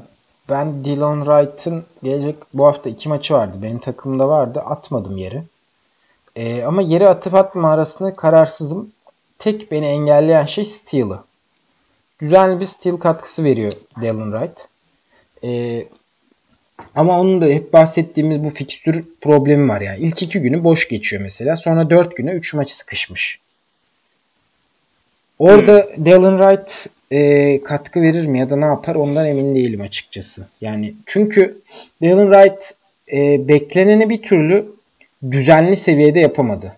ben Dylan Wright'ın gelecek bu hafta iki maçı vardı. Benim takımda vardı. Atmadım yeri. Ee, ama yere atıp atma arasında kararsızım. Tek beni engelleyen şey steal'ı. Güzel bir steal katkısı veriyor Dylan Wright. Ee, ama onun da hep bahsettiğimiz bu fikstür problemi var yani. İlk iki günü boş geçiyor mesela. Sonra dört güne üç maçı sıkışmış. Orada hmm. Dylan Wright e, katkı verir mi ya da ne yapar ondan emin değilim açıkçası. Yani çünkü Dylan Wright e, bekleneni bir türlü düzenli seviyede yapamadı.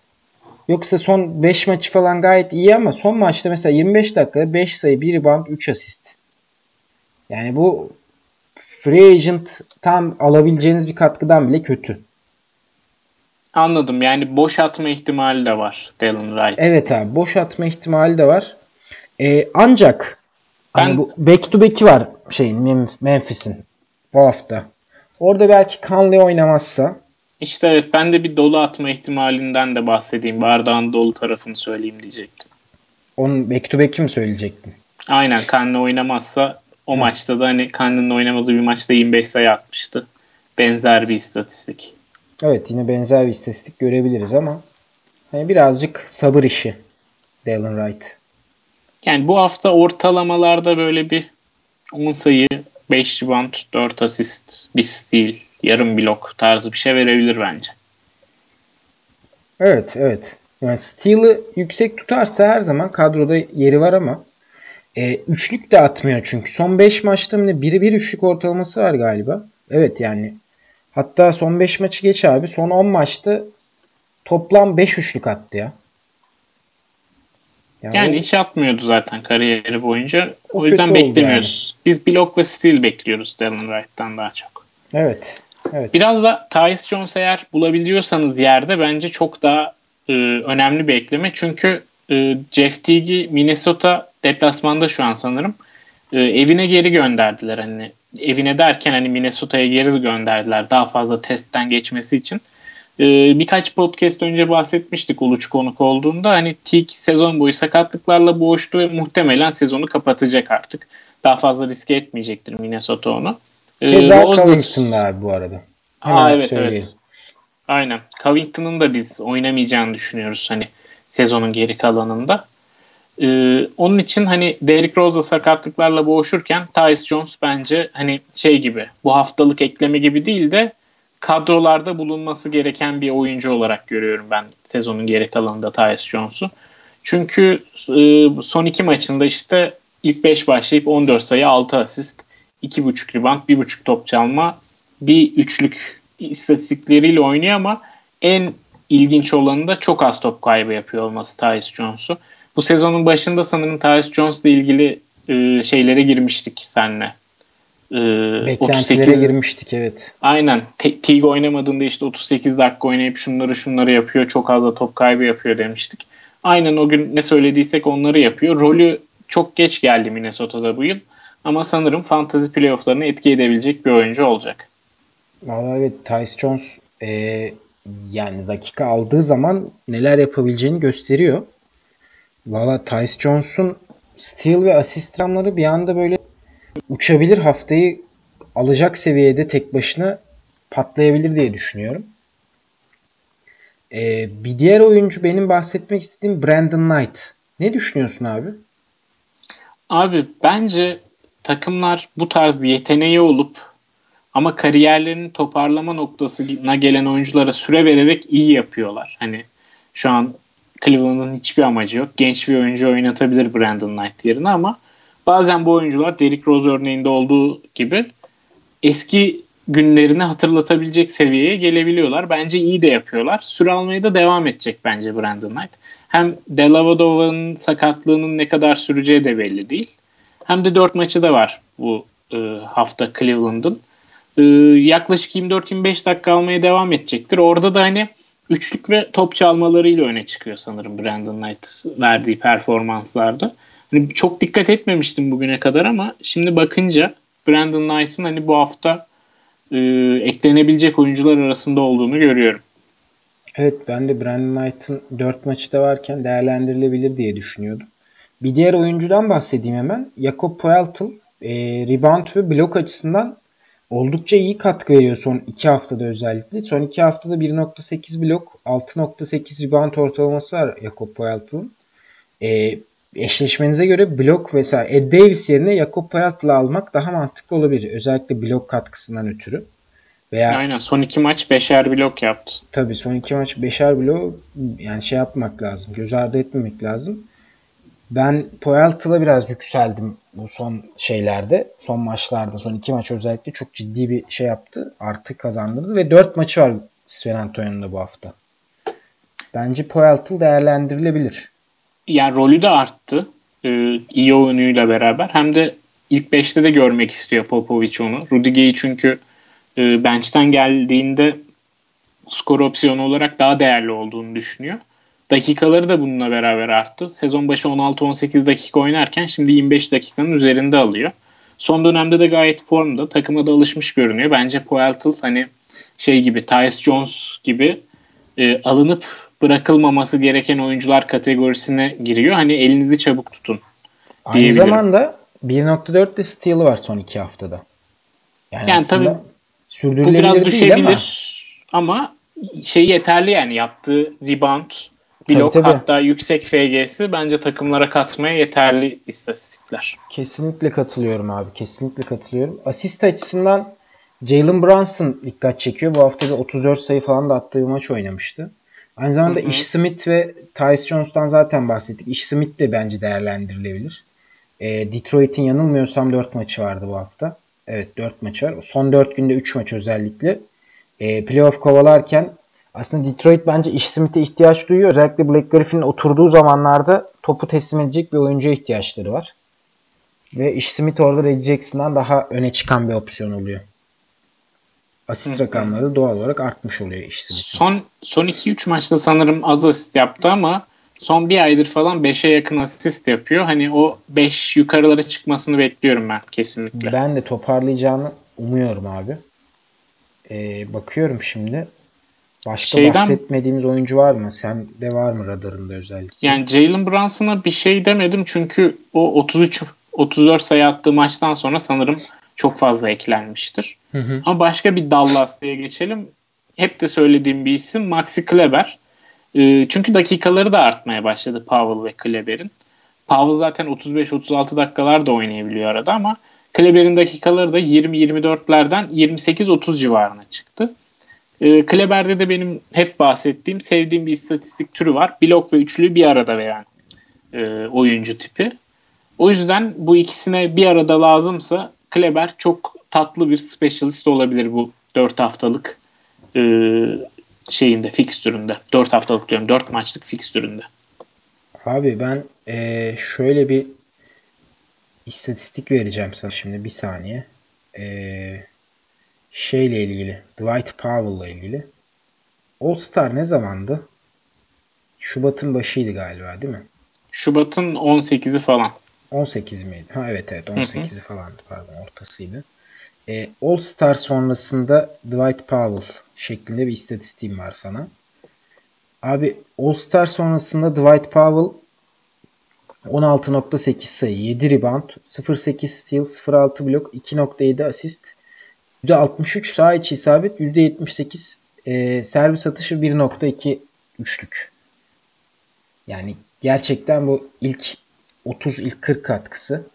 Yoksa son 5 maçı falan gayet iyi ama son maçta mesela 25 dakikada 5 sayı, 1 rebound, 3 asist. Yani bu free agent tam alabileceğiniz bir katkıdan bile kötü. Anladım. Yani boş atma ihtimali de var Dylan Wright. Evet abi boş atma ihtimali de var. Ee, ancak ben, hani bu back to back'i var şeyin Memphis'in bu hafta. Orada belki Conley oynamazsa işte evet ben de bir dolu atma ihtimalinden de bahsedeyim. Bardağın dolu tarafını söyleyeyim diyecektim. Onun back to back'i mi söyleyecektin? Aynen Conley oynamazsa o Hı. maçta da hani Conley'nin oynamadığı bir maçta 25 sayı atmıştı. Benzer bir istatistik. Evet yine benzer bir istatistik görebiliriz ama hani birazcık sabır işi Dylan Wright. Yani bu hafta ortalamalarda böyle bir 10 sayı, 5 rebound, 4 asist, bir steal, yarım blok tarzı bir şey verebilir bence. Evet, evet. Yani steal'ı yüksek tutarsa her zaman kadroda yeri var ama e, üçlük de atmıyor çünkü. Son 5 maçta mı ne? Biri bir üçlük ortalaması var galiba. Evet yani. Hatta son 5 maçı geç abi. Son 10 maçta toplam 5 üçlük attı ya. Yani, yani o, hiç atmıyordu zaten kariyeri boyunca. O, o yüzden beklemiyoruz. Yani. Biz blok ve steal bekliyoruz Dylan Wright'tan daha çok. Evet. Evet. Biraz da Tyus Jones eğer bulabiliyorsanız yerde bence çok daha e, önemli bir ekleme. Çünkü e, Jeff Teague'i Minnesota deplasmanda şu an sanırım. E, evine geri gönderdiler. Hani evine derken hani Minnesota'ya geri gönderdiler daha fazla testten geçmesi için. E, birkaç podcast önce bahsetmiştik Uluç konuk olduğunda. Hani Teague sezon boyu sakatlıklarla boğuştu ve muhtemelen sezonu kapatacak artık. Daha fazla riske etmeyecektir Minnesota onu. E, Keza Covington'da abi bu arada. Hemen Aa, evet söyleyeyim. evet. Aynen. Covington'ın da biz oynamayacağını düşünüyoruz hani sezonun geri kalanında. Ee, onun için hani Derrick Rose'la sakatlıklarla boğuşurken Tyus Jones bence hani şey gibi bu haftalık ekleme gibi değil de kadrolarda bulunması gereken bir oyuncu olarak görüyorum ben sezonun geri kalanında Tyus Jones'u. Çünkü e, son iki maçında işte ilk 5 başlayıp 14 sayı 6 asist 2.5 rebound 1.5 top çalma bir üçlük istatistikleriyle oynuyor ama en ilginç olanı da çok az top kaybı yapıyor olması Tyus Jones'u. Bu sezonun başında sanırım Tyus Jones'la ilgili e, şeylere girmiştik senle. E, Beklentilere 38, girmiştik evet. Aynen. Teague oynamadığında işte 38 dakika oynayıp şunları şunları yapıyor. Çok az da top kaybı yapıyor demiştik. Aynen o gün ne söylediysek onları yapıyor. Rolü çok geç geldi Minnesota'da bu yıl. Ama sanırım fantasy playofflarını etki edebilecek bir oyuncu olacak. Valla evet Tyus Jones e, yani dakika aldığı zaman neler yapabileceğini gösteriyor. Valla Tyus Jones'un steal ve asist ramları bir anda böyle uçabilir haftayı alacak seviyede tek başına patlayabilir diye düşünüyorum. Ee, bir diğer oyuncu benim bahsetmek istediğim Brandon Knight. Ne düşünüyorsun abi? Abi bence takımlar bu tarz yeteneği olup ama kariyerlerinin toparlama noktasına gelen oyunculara süre vererek iyi yapıyorlar. Hani şu an Cleveland'ın hiçbir amacı yok. Genç bir oyuncu oynatabilir Brandon Knight yerine ama bazen bu oyuncular Derrick Rose örneğinde olduğu gibi eski günlerini hatırlatabilecek seviyeye gelebiliyorlar. Bence iyi de yapıyorlar. Süre almaya da devam edecek bence Brandon Knight. Hem Delavadova'nın sakatlığının ne kadar süreceği de belli değil. Hem de 4 maçı da var bu e, hafta Cleveland'ın. E, yaklaşık 24-25 dakika almaya devam edecektir. Orada da hani üçlük ve top çalmalarıyla öne çıkıyor sanırım Brandon Knight verdiği performanslarda. Hani çok dikkat etmemiştim bugüne kadar ama şimdi bakınca Brandon Knight'ın hani bu hafta e, eklenebilecek oyuncular arasında olduğunu görüyorum. Evet ben de Brandon Knight'ın 4 maçta varken değerlendirilebilir diye düşünüyordum. Bir diğer oyuncudan bahsedeyim hemen. Jakob Poeltl e, rebound ve blok açısından oldukça iyi katkı veriyor son 2 haftada özellikle. Son 2 haftada 1.8 blok, 6.8 rebound ortalaması var Jakob Poeltl'ın. E, eşleşmenize göre blok mesela Ed Davis yerine Jakob Poeltl'ı almak daha mantıklı olabilir. Özellikle blok katkısından ötürü. Veya Aynen son iki maç beşer blok yaptı. Tabii son iki maç beşer blok yani şey yapmak lazım. Göz ardı etmemek lazım. Ben Poeltl'a biraz yükseldim bu son şeylerde. Son maçlarda. Son iki maç özellikle çok ciddi bir şey yaptı. Artı kazandırdı ve dört maçı var Sven Antonio'nun bu hafta. Bence Poeltl değerlendirilebilir. Yani rolü de arttı. Ee, iyi oyunuyla beraber. Hem de ilk beşte de görmek istiyor Popovic onu. Rudiger'i çünkü e, bench'ten geldiğinde skor opsiyonu olarak daha değerli olduğunu düşünüyor. Dakikaları da bununla beraber arttı. Sezon başı 16-18 dakika oynarken şimdi 25 dakikanın üzerinde alıyor. Son dönemde de gayet formda. Takıma da alışmış görünüyor. Bence Poeltl hani şey gibi Tyus Jones gibi e, alınıp bırakılmaması gereken oyuncular kategorisine giriyor. Hani elinizi çabuk tutun. Aynı zamanda 1.4 de steal'ı var son iki haftada. Yani, yani tabii bu biraz düşebilir ama, ama şey yeterli yani yaptığı rebound blok tabii, tabii. hatta yüksek FG'si bence takımlara katmaya yeterli istatistikler. Kesinlikle katılıyorum abi. Kesinlikle katılıyorum. Asist açısından Jalen Brunson dikkat çekiyor. Bu hafta da 34 sayı falan da attığı bir maç oynamıştı. Aynı zamanda Ish Smith ve Tyus Jones'tan zaten bahsettik. Ish Smith de bence değerlendirilebilir. E, Detroit'in yanılmıyorsam 4 maçı vardı bu hafta. Evet 4 maç var. Son 4 günde 3 maç özellikle. E, playoff kovalarken aslında Detroit bence Ish Smith'e ihtiyaç duyuyor. Özellikle Blake Griffin'in oturduğu zamanlarda topu teslim edecek bir oyuncuya ihtiyaçları var. Ve Ish Smith orada Reggie Jackson'dan daha öne çıkan bir opsiyon oluyor. Asist rakamları doğal olarak artmış oluyor Ish Smith'in. Son, son 2-3 maçta sanırım az asist yaptı ama son bir aydır falan 5'e yakın asist yapıyor. Hani o 5 yukarılara çıkmasını bekliyorum ben kesinlikle. Ben de toparlayacağını umuyorum abi. Ee, bakıyorum şimdi. Başka Şeyden, bahsetmediğimiz oyuncu var mı? Sen de var mı radarında özellikle? Yani Jalen Brunson'a bir şey demedim çünkü o 33 34 sayı attığı maçtan sonra sanırım çok fazla eklenmiştir. Hı hı. Ama başka bir Dallas diye geçelim. Hep de söylediğim bir isim Maxi Kleber. Ee, çünkü dakikaları da artmaya başladı Powell ve Kleber'in. Powell zaten 35-36 dakikalar da oynayabiliyor arada ama Kleber'in dakikaları da 20-24'lerden 28-30 civarına çıktı. E, Kleber'de de benim hep bahsettiğim, sevdiğim bir istatistik türü var. Blok ve üçlü bir arada veren e, oyuncu tipi. O yüzden bu ikisine bir arada lazımsa Kleber çok tatlı bir specialist olabilir bu 4 haftalık e, şeyinde, fikstüründe. 4 haftalık diyorum, 4 maçlık fikstüründe. Abi ben e, şöyle bir istatistik vereceğim sana şimdi bir saniye. Eee şeyle ilgili. Dwight Powell'la ilgili. All Star ne zamandı? Şubat'ın başıydı galiba değil mi? Şubat'ın 18'i falan. 18 miydi? Ha evet evet 18'i falandı pardon ortasıydı. E, All Star sonrasında Dwight Powell şeklinde bir istatistiğim var sana. Abi All Star sonrasında Dwight Powell 16.8 sayı, 7 rebound, 0.8 steal, 0.6 blok, 2.7 asist, %63 sağ içi isabet, %78 e, servis atışı 1.2 üçlük. Yani gerçekten bu ilk 30 ilk 40 katkısı.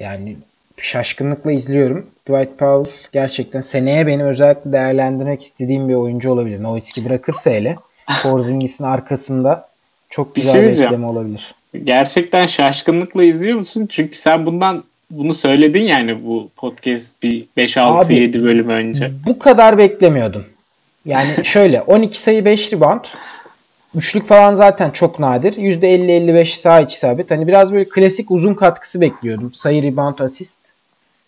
Yani şaşkınlıkla izliyorum. Dwight Powell gerçekten seneye benim özellikle değerlendirmek istediğim bir oyuncu olabilir. Nowitzki bırakırsa hele (laughs) Porzingis'in arkasında çok güzel bir, şey bir olabilir. Gerçekten şaşkınlıkla izliyor musun? Çünkü sen bundan bunu söyledin yani bu podcast bir 5-6-7 bölüm önce. Bu kadar beklemiyordum. Yani (laughs) şöyle 12 sayı 5 rebound. Üçlük falan zaten çok nadir. %50-55 sağ iç isabet. Hani biraz böyle klasik uzun katkısı bekliyordum. Sayı rebound asist.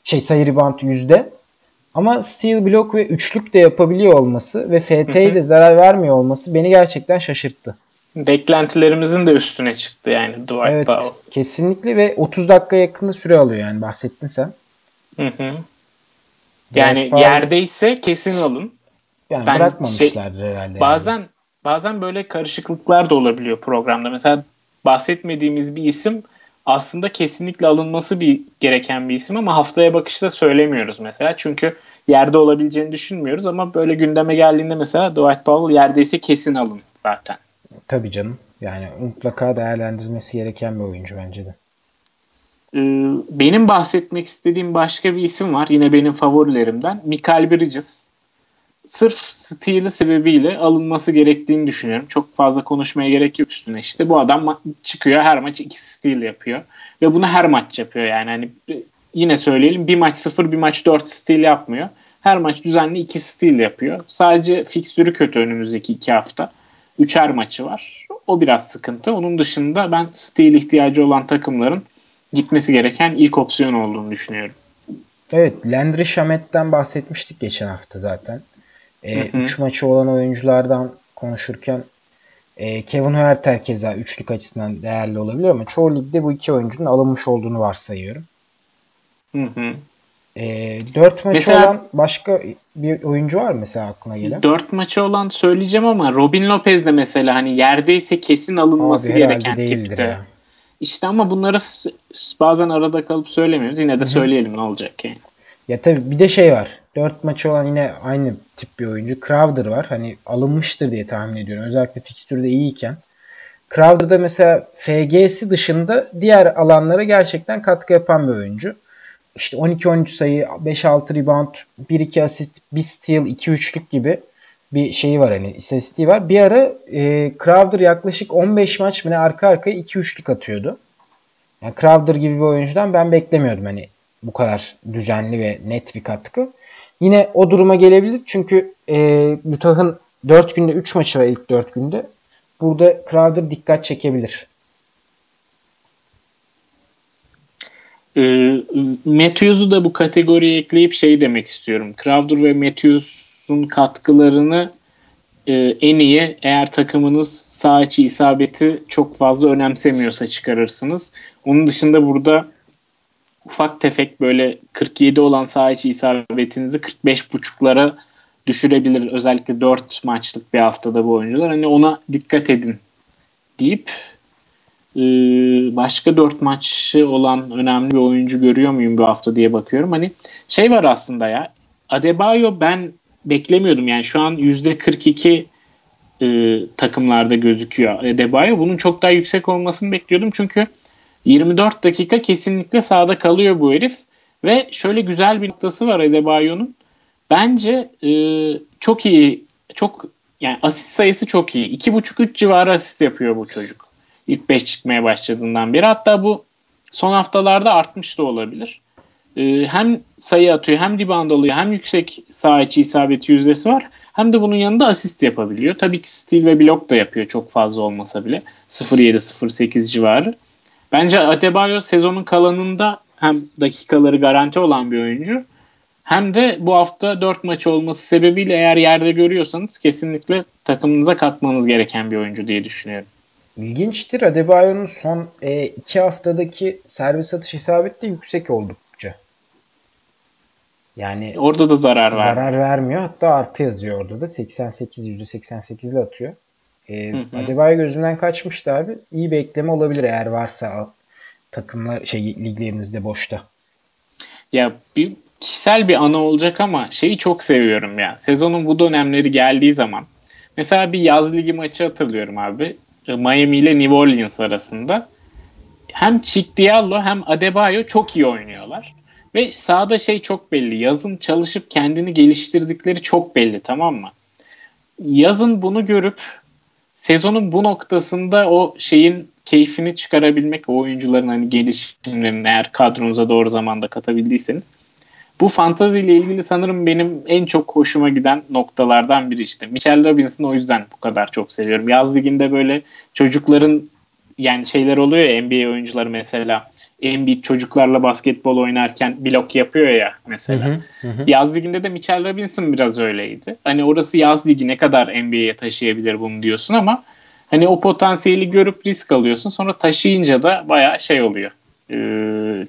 Şey sayı rebound yüzde. Ama steal block ve üçlük de yapabiliyor olması ve FT'ye de zarar vermiyor olması beni gerçekten şaşırttı. Beklentilerimizin de üstüne çıktı yani Dwight evet, Powell. Kesinlikle ve 30 dakika yakında süre alıyor yani bahsettin sen. Hı hı. Yani Powell, yerdeyse kesin alın. Yani ben bırakmamışlardır şey, herhalde. Bazen yani. bazen böyle karışıklıklar da olabiliyor programda. Mesela bahsetmediğimiz bir isim aslında kesinlikle alınması bir gereken bir isim ama haftaya bakışta söylemiyoruz mesela. Çünkü yerde olabileceğini düşünmüyoruz ama böyle gündeme geldiğinde mesela Dwight Powell yerdeyse kesin alın zaten. Tabii canım. Yani mutlaka değerlendirilmesi gereken bir oyuncu bence de. Ee, benim bahsetmek istediğim başka bir isim var. Yine benim favorilerimden. Michael Bridges. Sırf steal'i sebebiyle alınması gerektiğini düşünüyorum. Çok fazla konuşmaya gerek yok üstüne. İşte bu adam çıkıyor her maç iki steal yapıyor. Ve bunu her maç yapıyor yani. Hani yine söyleyelim bir maç sıfır bir maç dört steal yapmıyor. Her maç düzenli iki steal yapıyor. Sadece fikstürü kötü önümüzdeki iki hafta. Üçer maçı var. O biraz sıkıntı. Onun dışında ben steal ihtiyacı olan takımların gitmesi gereken ilk opsiyon olduğunu düşünüyorum. Evet, Landry Shamet'ten bahsetmiştik geçen hafta zaten. 3 e, üç maçı olan oyunculardan konuşurken e, Kevin Huerter keza üçlük açısından değerli olabilir ama çoğu ligde bu iki oyuncunun alınmış olduğunu varsayıyorum. Hı hı. E, 4 maçı mesela, olan başka bir oyuncu var mı mesela aklına gelen? 4 maçı olan söyleyeceğim ama Robin Lopez de mesela hani yerdeyse kesin alınması Abi, gereken tipte. Ya. İşte ama bunları bazen arada kalıp söylemiyoruz. Yine de söyleyelim ne olacak yani. Ya tabii bir de şey var. 4 maçı olan yine aynı tip bir oyuncu. Crowder var. Hani alınmıştır diye tahmin ediyorum. Özellikle fikstürde iyiyken. Crowder'da mesela FG'si dışında diğer alanlara gerçekten katkı yapan bir oyuncu. İşte 12-13 sayı, 5-6 rebound, 1-2 asist, 1 steal, 2-3'lük gibi bir şeyi var hani istatistiği var. Bir ara e, Crowder yaklaşık 15 maç mı arka arkaya 2-3'lük atıyordu. Yani Crowder gibi bir oyuncudan ben beklemiyordum hani bu kadar düzenli ve net bir katkı. Yine o duruma gelebilir çünkü e, Utah'ın 4 günde 3 maçı var ilk 4 günde. Burada Crowder dikkat çekebilir. E, Matthews'u da bu kategoriye ekleyip şey demek istiyorum. Crowder ve Matthews'un katkılarını e, en iyi eğer takımınız sağ içi isabeti çok fazla önemsemiyorsa çıkarırsınız. Onun dışında burada ufak tefek böyle 47 olan sağ içi isabetinizi 45.5'lara düşürebilir. Özellikle 4 maçlık bir haftada bu oyuncular. Hani ona dikkat edin deyip başka 4 maçı olan önemli bir oyuncu görüyor muyum bu hafta diye bakıyorum. Hani şey var aslında ya Adebayo ben beklemiyordum. Yani şu an %42 e, takımlarda gözüküyor Adebayo. Bunun çok daha yüksek olmasını bekliyordum. Çünkü 24 dakika kesinlikle sahada kalıyor bu herif. Ve şöyle güzel bir noktası var Adebayo'nun. Bence e, çok iyi, çok yani asist sayısı çok iyi. 2.5-3 civarı asist yapıyor bu çocuk. İlk 5 çıkmaya başladığından beri. Hatta bu son haftalarda artmış da olabilir. E, hem sayı atıyor, hem rebound alıyor, hem yüksek sağ içi isabeti yüzdesi var. Hem de bunun yanında asist yapabiliyor. Tabii ki steal ve blok da yapıyor çok fazla olmasa bile. 0.7-0.8 civarı. Bence Adebayo sezonun kalanında hem dakikaları garanti olan bir oyuncu hem de bu hafta 4 maçı olması sebebiyle eğer yerde görüyorsanız kesinlikle takımınıza katmanız gereken bir oyuncu diye düşünüyorum. İlginçtir. Adebayo'nun son 2 e, haftadaki servis atış isabeti de yüksek oldukça. Yani orada da zarar vermiyor. Zarar vermiyor. Hatta artı yazıyor orada da. 88 %88 ile atıyor. E, hı hı. Adebayo gözünden kaçmıştı abi. İyi bir ekleme olabilir eğer varsa takımlar şey liglerinizde boşta. Ya bir kişisel bir ana olacak ama şeyi çok seviyorum ya. Sezonun bu dönemleri geldiği zaman mesela bir yaz ligi maçı hatırlıyorum abi. E, Miami ile New Orleans arasında. Hem Chick Diallo hem Adebayo çok iyi oynuyorlar. Ve sahada şey çok belli. Yazın çalışıp kendini geliştirdikleri çok belli tamam mı? Yazın bunu görüp sezonun bu noktasında o şeyin keyfini çıkarabilmek, o oyuncuların hani gelişimlerini eğer kadronuza doğru zamanda katabildiyseniz bu fantazi ile ilgili sanırım benim en çok hoşuma giden noktalardan biri işte. Michelle Robbins'ın o yüzden bu kadar çok seviyorum. Yaz liginde böyle çocukların yani şeyler oluyor ya NBA oyuncuları mesela Embiid çocuklarla basketbol oynarken blok yapıyor ya mesela. Hı hı, hı. Yaz liginde de Mitchell Robinson biraz öyleydi. Hani orası yaz ligi ne kadar NBA'ye taşıyabilir bunu diyorsun ama Hani o potansiyeli görüp risk alıyorsun. Sonra taşıyınca da bayağı şey oluyor. Ee,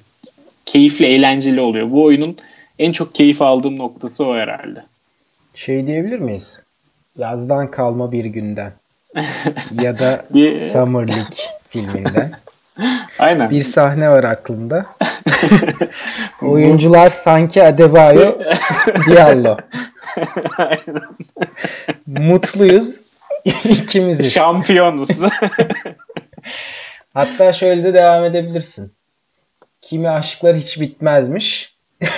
keyifli, eğlenceli oluyor. Bu oyunun en çok keyif aldığım noktası o herhalde. Şey diyebilir miyiz? Yazdan kalma bir günden. (laughs) ya da Summer League filminden. (laughs) Aynen. Bir sahne var aklımda. (laughs) Oyuncular sanki Adebayo, Diallo. Aynen. Mutluyuz. İkimiziz. Şampiyonuz. Hatta şöyle de devam edebilirsin. Kimi aşklar hiç bitmezmiş. (laughs)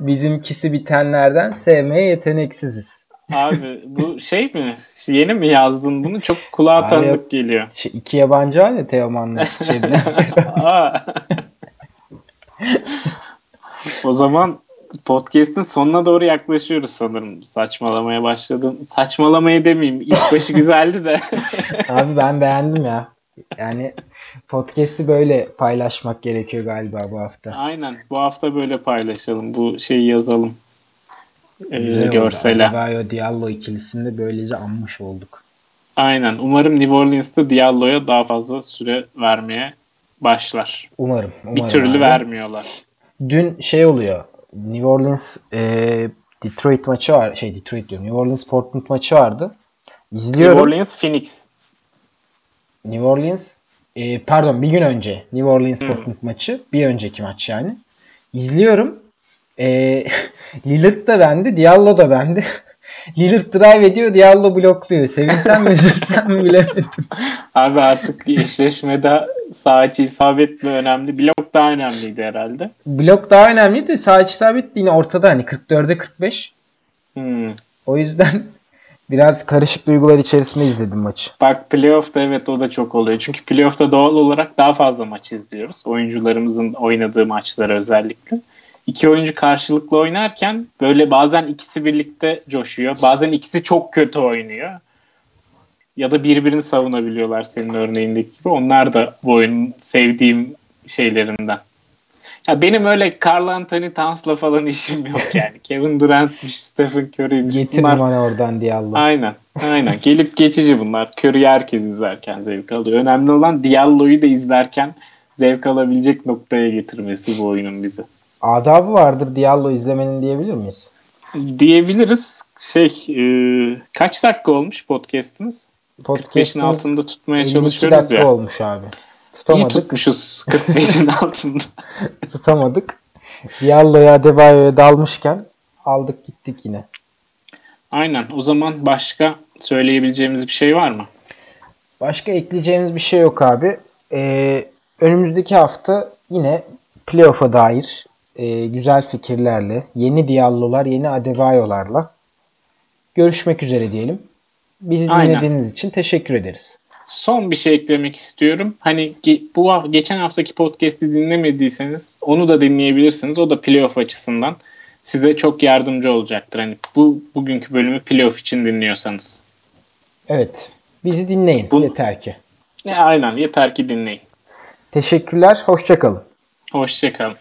Bizimkisi bitenlerden sevmeye yeteneksiziz. Abi bu şey mi? Yeni mi yazdın bunu? Çok kulağa tanıdık geliyor. Şey, iki yabancı hali Teoman'la. (laughs) (laughs) o zaman podcast'in sonuna doğru yaklaşıyoruz sanırım. Saçmalamaya başladım. Saçmalamayı demeyeyim. İlk başı güzeldi de. Abi ben beğendim ya. Yani podcast'i böyle paylaşmak gerekiyor galiba bu hafta. Aynen. Bu hafta böyle paylaşalım. Bu şeyi yazalım. Ee, görsele. Adebayo Diallo ikilisinde böylece anmış olduk. Aynen. Umarım New Orleans'ta Diallo'ya daha fazla süre vermeye başlar. Umarım. umarım bir türlü abi. vermiyorlar. Dün şey oluyor. New Orleans e, Detroit maçı var. Şey Detroit diyorum. New Orleans Portland maçı vardı. İzliyorum. New Orleans Phoenix. New Orleans e, pardon bir gün önce New Orleans Portland maçı. Bir önceki maç yani. İzliyorum. E, (laughs) Lillard da bende. Diallo da bende. (laughs) Lillard drive ediyor. Diallo blokluyor. Sevinsem mi üzülsem mi bilemedim. (laughs) Abi artık eşleşmede sağ içi isabet mi önemli? Blok daha önemliydi herhalde. Blok daha önemliydi. Sağ içi isabet yine ortada hani 44'e 45. Hmm. O yüzden biraz karışık duygular içerisinde izledim maçı. Bak playoff'ta evet o da çok oluyor. Çünkü playoff'ta doğal olarak daha fazla maç izliyoruz. Oyuncularımızın oynadığı maçları özellikle. İki oyuncu karşılıklı oynarken böyle bazen ikisi birlikte coşuyor. Bazen ikisi çok kötü oynuyor. Ya da birbirini savunabiliyorlar senin örneğindeki gibi. Onlar da bu oyunun sevdiğim şeylerinden. Ya benim öyle Carl Anthony Towns'la falan (laughs) işim yok yani. Kevin Durant'miş, Stephen Curry'miş. Getir bunlar... bana oradan Diallo. Aynen. Aynen. Gelip geçici bunlar. Curry'i herkes izlerken zevk alıyor. Önemli olan Diallo'yu da izlerken zevk alabilecek noktaya getirmesi bu oyunun bizi. Adabı vardır Diallo izlemenin diyebilir miyiz? Diyebiliriz. Şey e, kaç dakika olmuş podcast'imiz? Podcast'in altında tutmaya çalışıyoruz dakika ya. olmuş abi. Tutamadık. İyi tutmuşuz 45'in (laughs) altında. Tutamadık. Diallo'ya Adebayo'ya dalmışken aldık gittik yine. Aynen. O zaman başka söyleyebileceğimiz bir şey var mı? Başka ekleyeceğimiz bir şey yok abi. Ee, önümüzdeki hafta yine playoff'a dair e, güzel fikirlerle, yeni Diallo'lar, yeni Adebayo'larla görüşmek üzere diyelim. Bizi Aynen. dinlediğiniz için teşekkür ederiz. Son bir şey eklemek istiyorum. Hani bu geçen haftaki podcast'i dinlemediyseniz onu da dinleyebilirsiniz. O da playoff açısından size çok yardımcı olacaktır. Hani bu bugünkü bölümü playoff için dinliyorsanız. Evet. Bizi dinleyin bu, yeter ki. E, aynen yeter ki dinleyin. Teşekkürler. Hoşçakalın. Hoşçakalın.